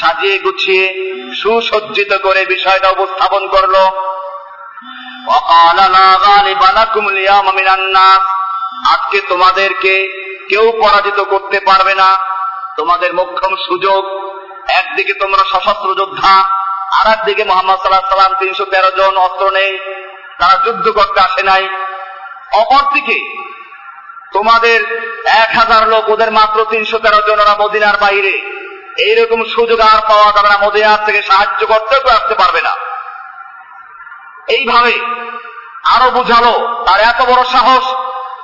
সাজিয়ে গুছিয়ে সুসজ্জিত করে বিষয়টা উপস্থাপন করল। আজকে তোমাদেরকে কেউ পরাজিত করতে পারবে না। তোমাদের মোক্ষম সুযোগ। একদিকে তোমরা সশস্ত্র যোদ্ধা আর একদিকে মোহাম্মদ সাল্লাহ সাল্লাম তিনশো তেরো জন অস্ত্র নেই, তারা যুদ্ধ করতে আসে নাই। অপরদিকে, তোমাদের এক হাজার লোক, ওদের মাত্র তিনশো তেরো জন ওরা মদিনার বাইরে। এইরকম সুযোগ আর পাওয়া না, মদিনার থেকে সাহায্য করতেও আসতে পারবে না। এইভাবে আরও বুঝালো, তার এত বড় সাহস,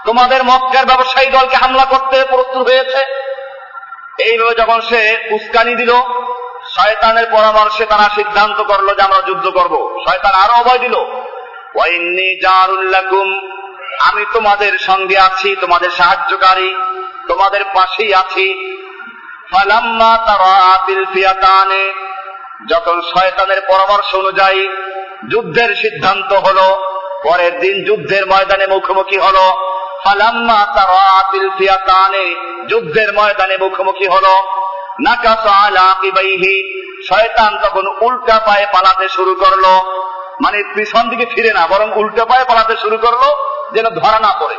তোমাদের মক্কার ব্যবসায়ী দলকে হামলা করতে প্রস্তুত হয়েছে। এইভাবে যখন সে উস্কানি দিল শয়তানের পরামর্শে তারা সিদ্ধান্ত করল যে আমরা যুদ্ধ করব। শয়তান আরও অভয় দিল। ওয়াইন্নি জারুল্লাকুম আমি তোমাদের সঙ্গে আছি, তোমাদের সাহায্যকারী, তোমাদের পাশেই আছি। ফালাম্মা তারা ফিয়াতানে, যখন শয়তানের পরামর্শ অনুযায়ী যুদ্ধের সিদ্ধান্ত হলো, পরের দিন যুদ্ধের ময়দানে মুখোমুখি হলো, ফালাম্মা তারা ফিয়াতানে, যুদ্ধের ময়দানে মুখোমুখি হলো। শয়তান তখন উল্টা পায়ে পালাতে শুরু করল। মানে পিছন দিকে ফিরে না, বরং উল্টা পায়ে পালাতে শুরু করল, যেন ধরা না পড়ে।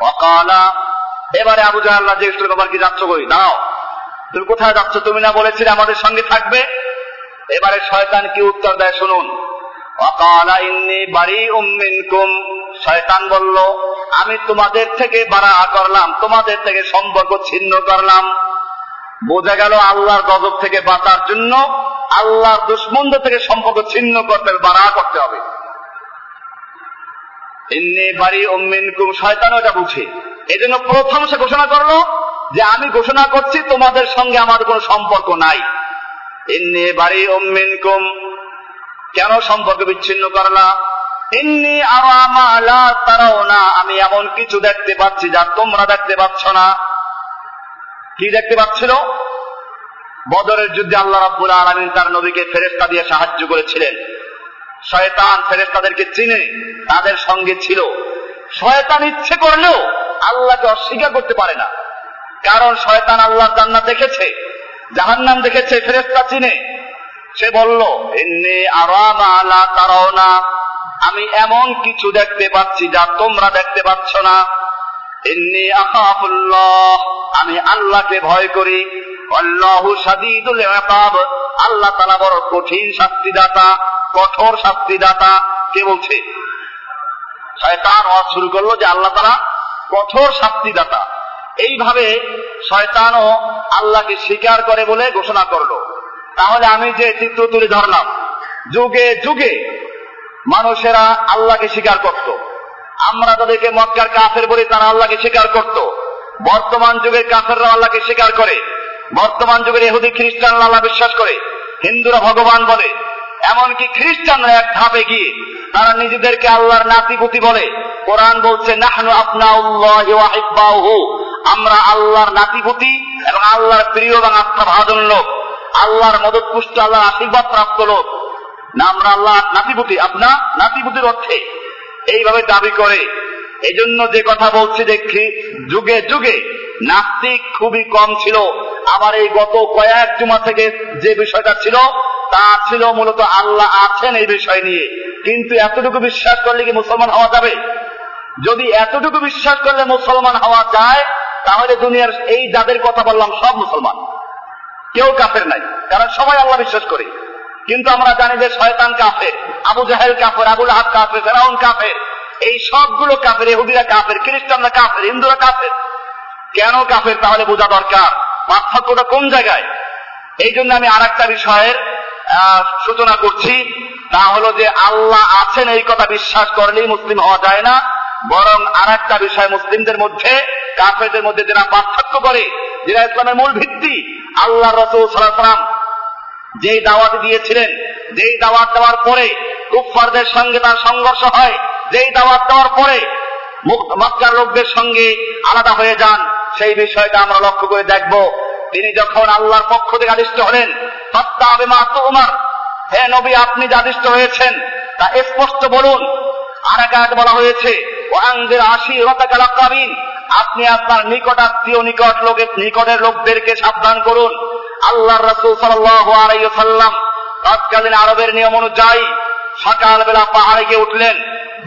অকালা এবারে আবু জাহাল্লাহ জিজ্ঞেস তোমার কি যাচ্ছ কই? দাও তুমি কোথায় যাচ্ছ? তুমি না বলেছিলে আমাদের সঙ্গে থাকবে। এবারে শয়তান কি উত্তর দেয় শুনুন। অকালা ইন্নি বাড়ি উম্মিনকুম শয়তান বলল, আমি তোমাদের থেকে বাড়া করলাম, তোমাদের থেকে সম্পর্ক ছিন্ন করলাম। বোঝা গেল আল্লাহর গজব থেকে বাঁচার জন্য আল্লাহর দুষ্মন্দ থেকে সম্পর্ক ছিন্ন করতে বাড়া করতে হবে। এমনি বাড়ি অম্মিনকুম শয়তান ওটা বুঝে। এই জন্য প্রথম সে ঘোষণা করল যে আমি ঘোষণা করছি, তোমাদের সঙ্গে আমার কোনো সম্পর্ক নাই। এমনি বাড়ি অম্মিনকুম কেন সম্পর্ক বিচ্ছিন্ন করলা এমনি আরও আমালা তারাও না, আমি এমন কিছু দেখতে পাচ্ছি যা তোমরা দেখতে পাচ্ছ না। কি দেখতে পাচ্ছিল? বদরের যুদ্ধে আল্লাহ রাব্বুল আলমিন তার নবীকে ফেরেস্তা দিয়ে সাহায্য করেছিলেন। শয়তান ফেরেস্তাদেরকে চিনে, তাদের সঙ্গে ছিল। শয়তান ইচ্ছে করলেও আল্লাহকে অস্বীকার করতে পারে না। কারণ শয়তান আল্লাহ জান্নাত দেখেছে, জাহান্নাম দেখেছে ফেরেস্তা চিনে। সে বলল এমনি আরাম আলা তারাও না আমি এমন কিছু দেখতে পাচ্ছি যা তোমরা দেখতে পাচ্ছ না। এমনি আকাফুল্লাহ আমি আল্লাহকে ভয় করি। আল্লাহু সাদিদুল ইকাব। আল্লাহ তাআলা বড় কঠিন শাস্তিদাতা, কঠোর শাস্তিদাতা। কে বলছে? শয়তান ওয়াজ শুরু করল যে আল্লাহ তাআলা কঠোর শাস্তিদাতা। এইভাবে শয়তানও আল্লাহকে স্বীকার করে বলে ঘোষণা করল। তাহলে আমি যে চিত্র তুলে ধরলাম, যুগে যুগে মানুষেরা আল্লাহকে স্বীকার করত। আমরা তাদেরকে মক্কার কাফের বলে তারা আল্লাহকে স্বীকার করত। বর্তমান যুগের কাফেররা আল্লাহকে স্বীকার করে। বর্তমান যুগের এহুদি খ্রিস্টানরা আল্লাহ বিশ্বাস করে। হিন্দুরা ভগবান বলে। এমনকি খ্রিস্টানরা এক ধাপে গিয়ে তারা নিজেদেরকে আল্লাহর নাতিপুতি বলে। কোরআন বলছে, নাহনু আপনা আমরা আল্লাহর নাতিপুতি এবং আল্লাহর প্রিয় এবং আস্থা ভাজন লোক। আল্লাহর মদত পুষ্ট, আল্লাহর আশীর্বাদ প্রাপ্ত লোক। না, আমরা আল্লাহ নাতিপুতি, আপনা নাতিপুতির অর্থে এইভাবে দাবি করে। এই জন্য যে কথা বলছি দেখি, যুগে যুগে নাস্তিক খুবই কম ছিল। আবার এই গত কয়েক জুমা থেকে যে বিষয়টা ছিল, তা ছিল মূলত আল্লাহ আছেন এই বিষয় নিয়ে। কিন্তু এতটুকু বিশ্বাস করলে কি মুসলমান হওয়া যাবে? যদি এতটুকু বিশ্বাস করলে মুসলমান হওয়া যায়, তাহলে দুনিয়ার এই যাদের কথা বললাম, সব মুসলমান। কেউ কাফের নাই। কারণ সবাই আল্লাহ বিশ্বাস করে। কিন্তু আমরা জানি যে শয়তান কাফের, আবু জাহেল কাফের, আবুল হাব কাফের, ফেরাউন কাফের। এই সবগুলো কাফের এহুদিরা কাফের, খ্রিস্টানরা কাফের, হিন্দুরা কাফের। কেন কাফের? তাহলে বোঝা দরকার। পার্থক্যটা কোন জায়গায়? এই জন্য আমি আর একটা বিষয়ের সূচনা করছি। তা হলো যে আল্লাহ আছেন এই কথা বিশ্বাস করলেই মুসলিম হওয়া যায় না। বরং আর একটা বিষয় মুসলিমদের মধ্যে, কাফেরদের মধ্যে যারা পার্থক্য করে যেটা ইসলামের মূল ভিত্তি আল্লাহ রসুল সাল্লাম যেই দাওয়াত দিয়েছিলেন, যেই দাওয়াত দেওয়ার পরে কুফফারদের সঙ্গে তার সংঘর্ষ হয়, যেই দাওয়াত দেওয়ার পরে মক্কার লোকদের সঙ্গে আলাদা হয়ে যান, সেই বিষয়টা আমরা লক্ষ্য করে দেখব। তিনি যখন আল্লাহর পক্ষ থেকে আদিষ্ট হলেন উমার হে নবী, আপনি যে আদিষ্ট হয়েছেন, তা স্পষ্ট বলুন। আর এক বলা হয়েছে আপনি আপনার নিকটাত্মীয় নিকট লোকের নিকটের লোকদেরকে সাবধান করুন। আল্লাহ রসুল সাল্লাম তৎকালীন আরবের নিয়ম অনুযায়ী সকালবেলা পাহাড়ে গিয়ে উঠলেন।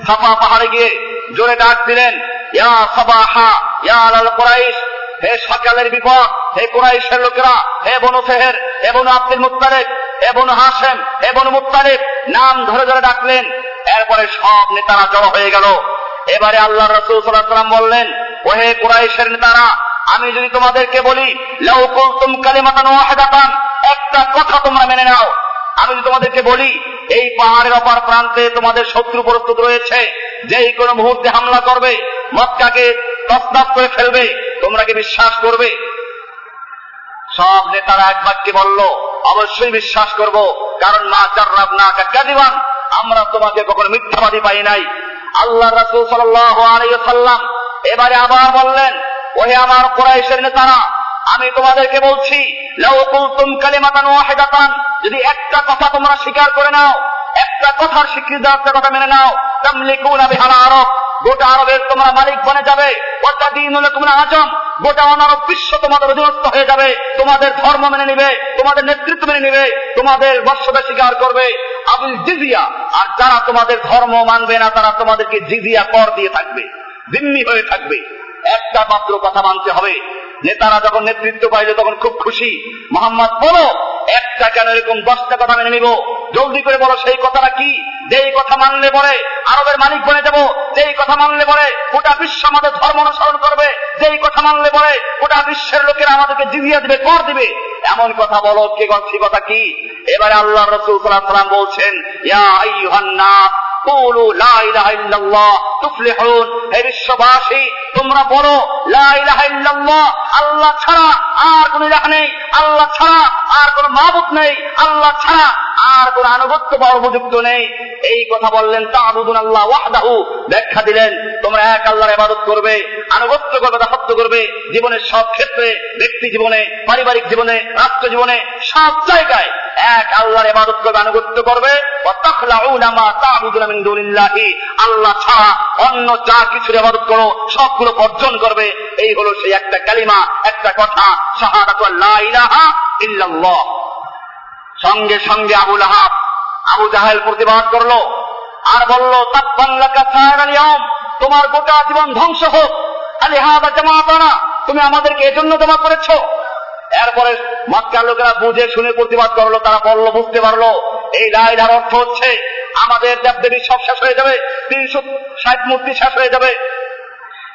সাফা পাহাড়ে গিয়ে জোরে ডাক দিলেন, ইয়া সাবাহা, ইয়া আল কোরাইশ, হে সকালের বিপদ, হে কোরাইশের লোকেরা, হে বনু ফেহের হে বনু আব্দুল মুক্তারেক হে বনু হাসেম হে বনু নাম ধরে ধরে ডাকলেন। এরপরে সব নেতারা জড়ো হয়ে গেল। এবারে আল্লাহ রসুল সাল্লাম বললেন, ওহে কুরাইশের নেতারা, আমি যদি তোমাদেরকে বলি লাউকুল তুম কালিমাতান ওয়াহিদাতান, একটা কথা তোমরা মেনে নাও। আমি যদি তোমাদেরকে বলি, এই পাহাড়ের অপার প্রান্তে তোমাদের শত্রু প্রস্তুত রয়েছে, যেই কোনো মুহূর্তে হামলা করবে, মক্কাকে তসনাপ করে ফেলবে, তোমরা কি বিশ্বাস করবে? সব নেতারা এক বাক্যে বলল, অবশ্যই বিশ্বাস করব, কারণ না চার্রাব না কাদিবান আমরা তোমাকে কখনো মিথ্যাবাদী পাই নাই। আল্লাহ রাসুল সাল্লাম এবারে আবার বললেন, ওহে আমার কোরাইশের নেতারা, আমি তোমাদেরকে বলছি যদি একটা কথা তোমরা স্বীকার করে নাও, একটা কথার স্বীকৃতি একটা কথা মেনে নাও, তামলিকুন আরব। গোটা আরবের তোমরা মালিক বনে যাবে ওটা দিন হলে তোমরা আজম, গোটা অনারব বিশ্ব তোমাদের অধীনস্থ হয়ে যাবে, তোমাদের ধর্ম মেনে নিবে, তোমাদের নেতৃত্ব মেনে নিবে, তোমাদের বর্ষতা স্বীকার করবে আবুল জিজিয়া। আর যারা তোমাদের ধর্ম মানবে না, তারা তোমাদেরকে জিজিয়া কর দিয়ে থাকবে, জিম্মি হয়ে থাকবে। একটা মাত্র কথা মানতে হবে, নেতারা যখন নেতৃত্ব পাইলে তখন খুব খুশি। মোহাম্মদ, বলো, একটা কেন এরকম দশটা কথা মেনে নিব? জলদি করে বলো, সেই কথাটা কি? যেই কথা মানলে পরে আরবের মালিক বনে যাব যেই কথা মানলে পরে গোটা বিশ্ব আমাদের ধর্ম অনুসরণ করবে, যেই কথা মানলে পরে গোটা বিশ্বের লোকেরা আমাদেরকে জিজিয়া দিবে, কর দিবে। এমন কথা বলো, কে সে কথা কি? এবারে আল্লাহ রসুল সাল্লাম বলছেন, ইয়া আইয়ুহান্নাস, কুলু লা ইলাহা ইল্লাল্লাহ তুফলিহুন। হে বিশ্ববাসী, তোমরা বলো, লা ইলাহা ইল্লাল্লাহ, আল্লাহ ছাড়া আর কোন ইলাহ নেই, আল্লাহ ছাড়া আর কোন মাবুদ নেই, আল্লাহ ছাড়া আর কোন আনুগত্য বা উপযুক্ত নেই। এই কথা বললেন তাবুদুন আল্লাহ ওয়াহদাহু। ব্যাখ্যা দিলেন, তোমরা এক আল্লাহর ইবাদত করবে, আনুগত্য করবে দাসত্ব করবে। জীবনের সব ক্ষেত্রে, ব্যক্তি জীবনে, পারিবারিক জীবনে, রাষ্ট্র জীবনে, সব জায়গায় এক আল্লাহর ইবাদত করবে, আনুগত্য করবে। আল্লাহ ছাড়া অন্য যা কিছুর ইবাদত করো, সবগুলো বর্জন করবে। এই হলো সেই একটা কালিমা, একটা কথা, শাহাদাতু লা ইলাহা ইল্লাল্লাহ। সঙ্গে সঙ্গে আবুল আহাব আবু জাহেল প্রতিবাদ করল আর বলল তোমার গোটা জীবন ধ্বংস হোক। আলি হাদা জামাতানা, তুমি আমাদেরকে এজন্য জমা করেছ। এরপরে মক্কার লোকেরা বুঝে শুনে প্রতিবাদ করল, তারা বলল, বুঝতে পারল, এই লাইলার অর্থ হচ্ছে, আমাদের দেবদেবী সব শেষ হয়ে যাবে, তিনশো ষাট মূর্তি শেষ হয়ে যাবে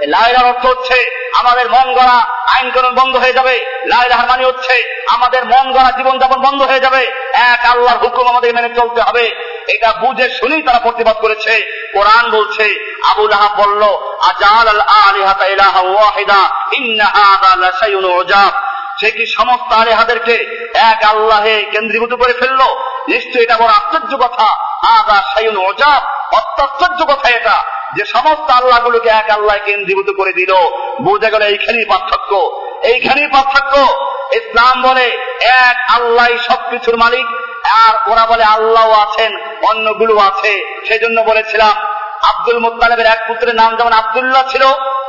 লাইলার অর্থ হচ্ছে আমাদের মন গড়া, আইন কানুন বন্ধ হয়ে যাবে। লাইলাহার মানে হচ্ছে আমাদের মন গড়া, জীবনযাপন বন্ধ হয়ে যাবে। এক আল্লাহর হুকুম আমাদের মেনে চলতে হবে। এটা বুঝে শুনেই তারা প্রতিবাদ করেছে। কোরআন বলছে আবুল আহাব বলল, আজাল আল ইলাহা ওয়াহিদা সে কি সমস্ত আলেহাদেরকে এক আল্লাহে কেন্দ্রীভূত করে ফেলল? নিশ্চয় এটা বড় আশ্চর্য কথা। আদা সাইন অত্যাশ্চর্য কথা এটা। যে সমস্ত আল্লাহ গুলোকে এক আল্লাহ কেন্দ্রীভূত করে দিল, বোঝা গেল এইখানেই পার্থক্য। এইখানেই পার্থক্য। ইসলাম বলে এক আল্লাহ সবকিছুর মালিক, আর ওরা বলে আল্লাহ আছেন, অন্যগুলো আছে। সেজন্য বলেছিলাম, আব্দুল মুতালেবের এক পুত্রের নাম যেমন আবদুল্লাহ ছিল,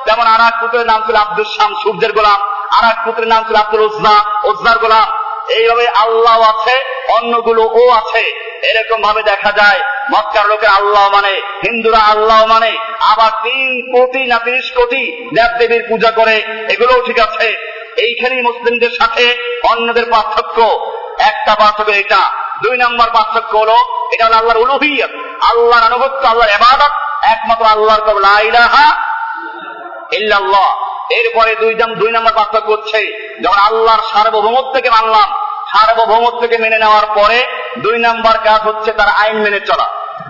তেমন আর এক পুত্রের নাম ছিল আব্দুল শাম সূর্যের গোলাম। আর এক পুত্রের নাম ছিল আব্দুল উজনা উজনার গোলাম। এইভাবে আল্লাহ আছে, অন্যগুলো ও আছে। এরকম ভাবে দেখা যায়, মক্কার লোকের আল্লাহ মানে হিন্দুরা আল্লাহ মানে আবার তিন কোটি না তিরিশ কোটি দেব দেবীর পূজা করে, এগুলোও ঠিক আছে। এইখানেই মুসলিমদের সাথে অন্যদের পার্থক্য। একটা পার্থক্য এটা। দুই নম্বর পার্থক্য হলো, এটা হলো আল্লাহর উলুহিয়ত। আল্লাহর আনুগত্য, আল্লাহর এবাদত একমাত্র আল্লাহর কবল লাইলাহা ইল্লাল্লাহ। এরপরে দুই দুই নম্বর পার্থক্য হচ্ছে, যখন আল্লাহর সার্বভৌমত্বকে মানলাম সার্বভৌমত্বকে মেনে নেওয়ার পরে দুই নাম্বার কাজ হচ্ছে তার আইন মেনে চলা।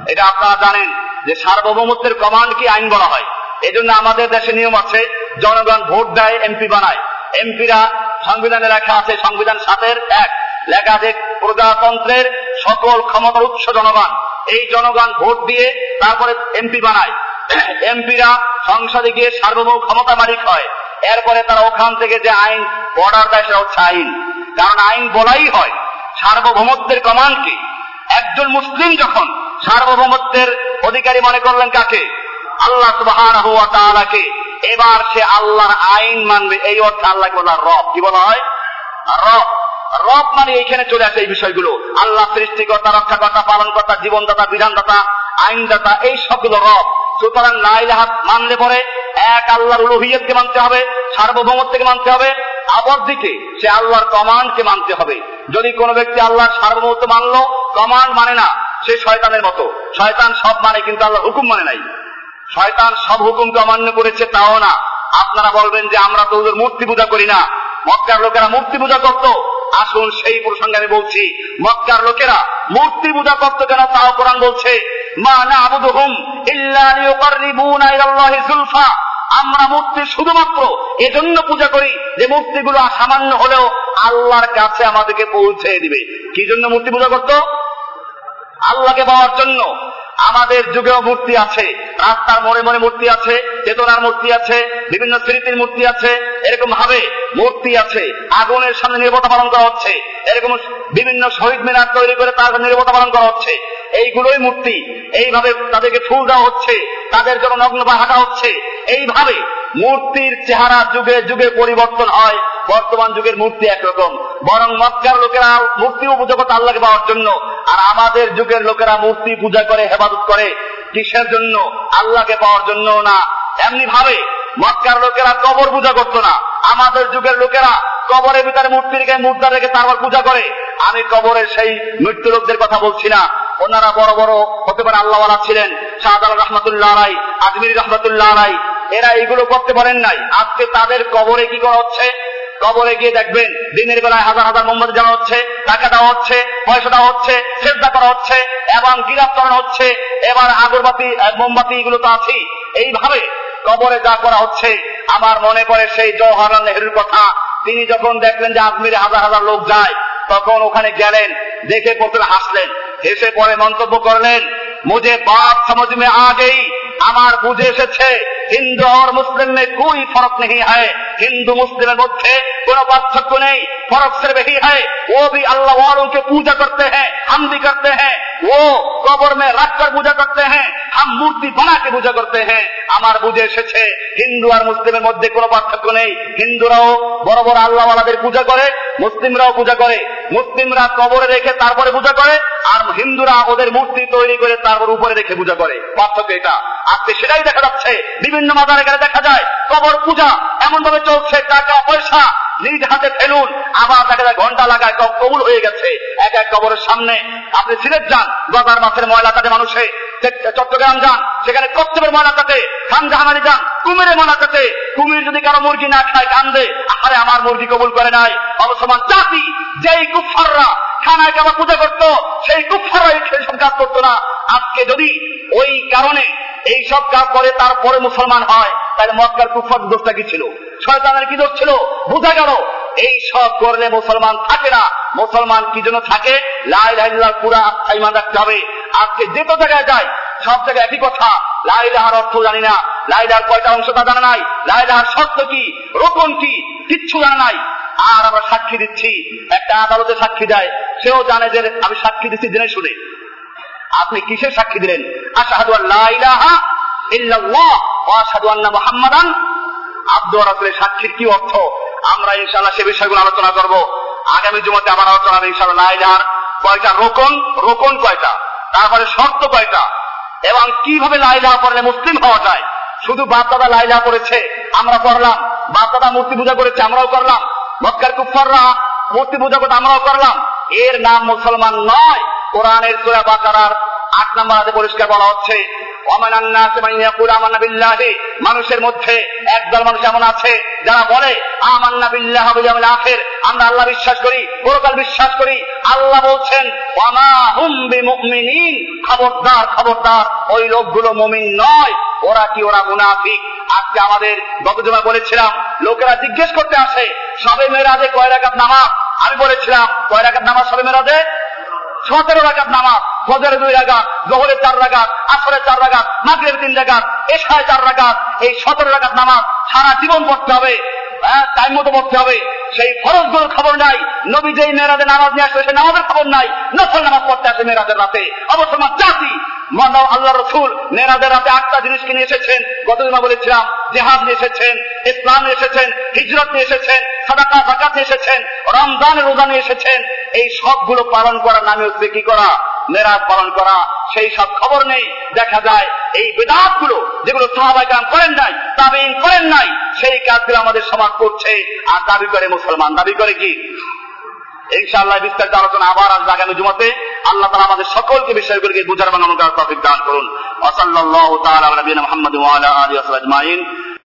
এটা আপনারা জানেন যে সার্বভৌমত্বের কমান্ড কি আইন বলা হয়। এজন্য আমাদের দেশে নিয়ম আছে, জনগণ ভোট দেয় এমপি বানায়। এমপিরা সংবিধানে লেখা আছে, সংবিধান সাতের এক। লেখা আছে, প্রজাতন্ত্রের সকল ক্ষমতার উৎস জনগণ। এই জনগণ ভোট দিয়ে তারপরে এমপি বানায়। এমপিরা সংসদে গিয়ে সার্বভৌম ক্ষমতা মালিক হয়। এরপরে তারা ওখান থেকে যে আইন অর্ডার দেয় সেটা হচ্ছে আইন। কারণ আইন বলাই হয়, সার্বভৌমত্বের কমান্ডকে একজন মুসলিম যখন সার্বভৌমত্বের অধিকারী মনে করলেন কাকে? আল্লাহ সুবাহকে এবার সে আল্লাহর আইন মানবে, এই অর্থে আল্লাহকে বলা রব। কি বলা হয়? রব। রব মানে এইখানে চলে আসে এই বিষয়গুলো। আল্লাহ সৃষ্টিকর্তা, রক্ষাকর্তা, পালনকর্তা, জীবনদাতা, বিধানদাতা, আইনদাতা, এই সবগুলো রব। সুতরাং লাইলাহা মানলে পরে এক আল্লাহর উলুহিয়তকে মানতে হবে, সার্বভৌমত্বকে মানতে হবে। আবার দিকে সে আল্লাহর কমান্ডকে মানতে হবে। যদি কোনো ব্যক্তি আল্লাহর সার্বভৌমত্ব মানলো, কমান্ড মানে না, সে শয়তানের মতো। শয়তান সব মানে কিন্তু আল্লাহ হুকুম মানে নাই। শয়তান সব হুকুমকে অমান্য করেছে, তাও না। আপনারা বলবেন যে আমরা তো ওদের মূর্তি পূজা করি না। মক্কার লোকেরা মূর্তি পূজা করত। আসুন সেই প্রসঙ্গে আমি বলছি, মক্কার লোকেরা, মূর্তি পূজা করতো কেন তাও কোরআন বলছে, মা না আবুদুহুম ইল্লা লিয়ুকাররিবুনা ইলাল্লাহি যুলফা আমরা মূর্তি শুধুমাত্র এজন্য পূজা করি যে মূর্তিগুলো সামান্য হলেও আল্লাহর কাছে আমাদেরকে পৌঁছে দিবে। কি জন্য মূর্তি পূজা করতো? আল্লাহকে পাওয়ার জন্য। আমাদের যুগেও মূর্তি আছে। রাস্তার মনে মনে মূর্তি আছে, চেতনার মূর্তি আছে, বিভিন্ন স্মৃতির মূর্তি আছে এরকম ভাবে মূর্তি আছে। আগুনের সামনে নির্বতা পালন করা হচ্ছে। এরকম বিভিন্ন শহীদ মিনার তৈরি করে তার নির্বতা পালন করা হচ্ছে। এইগুলোই মূর্তি। এইভাবে তাদেরকে ফুল দেওয়া হচ্ছে। তাদের জন্য নগ্ন বা হাঁটা হচ্ছে। এইভাবে মূর্তির চেহারা যুগে যুগে পরিবর্তন হয়, বর্তমান যুগের মূর্তি একরকম। বরং মক্কার লোকেরা মূর্তি পূজা করতে আল্লাহকে পাওয়ার জন্য, আর আমাদের যুগের লোকেরা মূর্তি পূজা করে, হেফাজত করে, কিসের জন্য? আল্লাহকে পাওয়ার জন্য না। এমনি ভাবে মক্কার লোকেরা কবর পূজা করতো না। আমাদের যুগের লোকেরা কবরের ভিতরে মূর্তি রেখে মুদ্রা রেখে তারপর পূজা করে। আমি কবরের সেই মৃত্যু লোকদের কথা বলছি না। ওনারা বড় বড় হতে পারে আল্লাহওয়ালা ছিলেন। শাহজাল রহমতুল্লাহ রাই আজমির রহমতুল্লাহ রাই এরা এইগুলো করতে পারেন নাই। আজকে তাদের কবরে কি করা হচ্ছে? কবরে গিয়ে দেখবেন দিনের বেলায় হাজার হাজার মোমবাতি জ্বালা হচ্ছে, টাকা দেওয়া হচ্ছে, পয়সা দেওয়া হচ্ছে শ্রদ্ধা করা হচ্ছে, এবং গিরাপ করানো হচ্ছে, এবার আগরবাতি মোমবাতি, এগুলো তো আছেই। এইভাবে কবরে যা করা হচ্ছে, আমার মনে পড়ে সেই জওহরলাল নেহরুর কথা। তিনি যখন দেখলেন যে আজমিরে হাজার হাজার লোক যায়, তখন ওখানে গেলেন, দেখে প্রথমে হাসলেন, হেসে পরে মন্তব্য করলেন মুঝে বাপ সমঝ মে আ গেই। আমার বুঝে এসেছে হিন্দু আর মুসলিম মে কোই ফরক নেই হয় হিন্দু মুসলিমের মধ্যে কোন পার্থক্য নেই फर्क सिर्फ यही है वो भी अल्लाह वालों के पूजा करते हैं हम भी करते हैं वो कबर में रख कर पूजा करते हैं हम मूर्ति बना के पूजा करते हैं আমার বুঝে এসেছে হিন্দু আর মুসলিমের মধ্যে কোনো পার্থক্য নেই হিন্দুরাও বড় বড় আল্লাহওয়ালাদের পূজা করে মুসলিমরাও পূজা করে মুসলিমরা কবরে রেখে তারপরে পূজা করে আর হিন্দুরা ওদের মূর্তি তৈরি করে তারপর উপরে রেখে পূজা করে পার্থক্য এটা আজকে সেটাই দেখা যাচ্ছে। বিভিন্ন মাদার এখানে দেখা যায়, কবর পূজা এমন ভাবে চলছে, টাকা, পয়সা, নিজ হাতে ফেলুন, আবার দেখা যায় ঘণ্টা লাগায় সব কবুল হয়ে গেছে। এক এক কবরের সামনে আপনি সিলেট যান, গজার মাছের ময়লা কাটে মানুষে চট্টগ্রাম যান, সেখানে কচ্ছপের ময়লা কাটে খান জাহানারি যান কুমিরে ময়লা কাটে কুমির যদি কারও মুরগি না খায়, কান্দে আরে আমার মুরগি কবুল করে নাই। অবসমান জাতি, যেই কুফাররা খানায় কাবা পূজা করত, সেই কুফাররা সেই সব কাজ করতো না। আজকে যদি ওই কারণে এই সব কাজ করে, তারপরে মুসলমান হয়, তাহলে মক্কার কুফার দোষটা কি ছিল? শয়তানের কি দোষ ছিল? বোঝা গেল, এই সব করলে মুসলমান থাকে না। মুসলমান কি জন্য থাকে? লাল পুরা পুরা ইমান রাখতে হবে। আজকে যে তো জায়গায় যায়, সব জায়গায় একই কথা। লাইলাহার অর্থ জানি না। লাইলার কয়টা অংশ তা জানা নাই? লাইলাহার শর্ত কি? রোপণ কি? কিচ্ছু জানা নাই। আর আমরা সাক্ষী দিচ্ছি। একটা আদালতে সাক্ষী দেয়। সেও জানে যে আমি সাক্ষী দিচ্ছি জেনে শুনে। আপনি কিসের সাক্ষী দিলেন? আশাহাদু আল্লাহ ইলাহা ইল্লাল্লাহ ওয়া আশহাদু আন্না মুহাম্মাদান। আব্দুর রাসূলের সাক্ষীর কি অর্থ? আমরা ইনশাআল্লাহ সে বিষয়গুলো আলোচনা করব। আগামী জুমাতে আবার আলোচনা হবে ইনশাআল্লাহ। লা কয়টা? রোকন রোকন কয়টা? তারপরে শর্ত কয়টা? এবং কীভাবে লাইলা পড়লে মুসলিম হওয়া যায়? শুধু বাপদাদা লাইলা পড়েছে আমরা করলাম। বাপদাদা মূর্তি পূজা করেছে, আমরাও করলাম। মক্কার কুফাররা মূর্তি পূজা করতে, আমরাও করলাম। এর নাম মুসলমান নয়। কোরআনের সুরা বাকারার আট নম্বর পরিষ্কার বলা হচ্ছে মানুষের মধ্যে একদল মানুষ এমন আছে, যারা বলে, আমান্না বিল্লাহ আখের। আমরা আল্লাহ বিশ্বাস করি, পরকাল বিশ্বাস করি। আল্লাহ বলছেন খবরদার খবরদার, ওই লোকগুলো মমিন নয়, ওরা কি ওরা মুনাফিক? আজকে আমাদের গত বলেছিলাম, লোকেরা জিজ্ঞেস করতে আসে, সবে মেয়েরাজে কয় রাখাত নামাজ? আমি বলেছিলাম, কয় রাখাত নামাজ সবে মেয়েরাজে? সতেরো রাগাত নামাজ ফজরে দুই রাগাত জহরের চার রাগাত আসরের চার রাগাত মাগরের তিন রাগাত এশায় চার রাগাত এই সতেরো রাগাত নামাজ সারা জীবন পড়তে হবে টাইম মতো পড়তে হবে। সেই ফরজগুলোর খবর নাই, নবী যেই মেয়েরাদের নামাজ নিয়ে আসবে, সেই নামাজের খবর নাই, নফল নামাজ পড়তে আসে মেয়েরাদের রাতে। অবশ্য জাতি মানব আল্লাহ রসুল মেয়েরাজের রাতে আটটা জিনিস কিনে এসেছেন গত দিন বলেছিলাম, জেহাদ নিয়ে এসেছেন, ইসলাম নিয়ে এসেছেন, হিজরত নিয়ে এসেছেন, সাদাকা জাকাত নিয়ে এসেছেন রমজান রোজা নিয়ে এসেছেন। এই সবগুলো পালন করার নামে হচ্ছে কি করা? মেরাজ পালন করা। সেই সব খবর নেই। দেখা যায় এই বেদাতগুলো যেগুলো সাহাবাই কাম করেন নাই তাবিন করেন নাই, সেই কাজগুলো আমাদের সমাজ করছে। আর দাবি করে মুসলমান, দাবি করে কি? ইনশাআল্লাহ বিস্তারিত আলোচনা আবার আসবে আগামী জুমাতে। আল্লাহ তালা আমাদের সকলকে বিষয়গুলিকে বুঝার বানানোর তফিক দান করুন। ওয়া আজমাইন।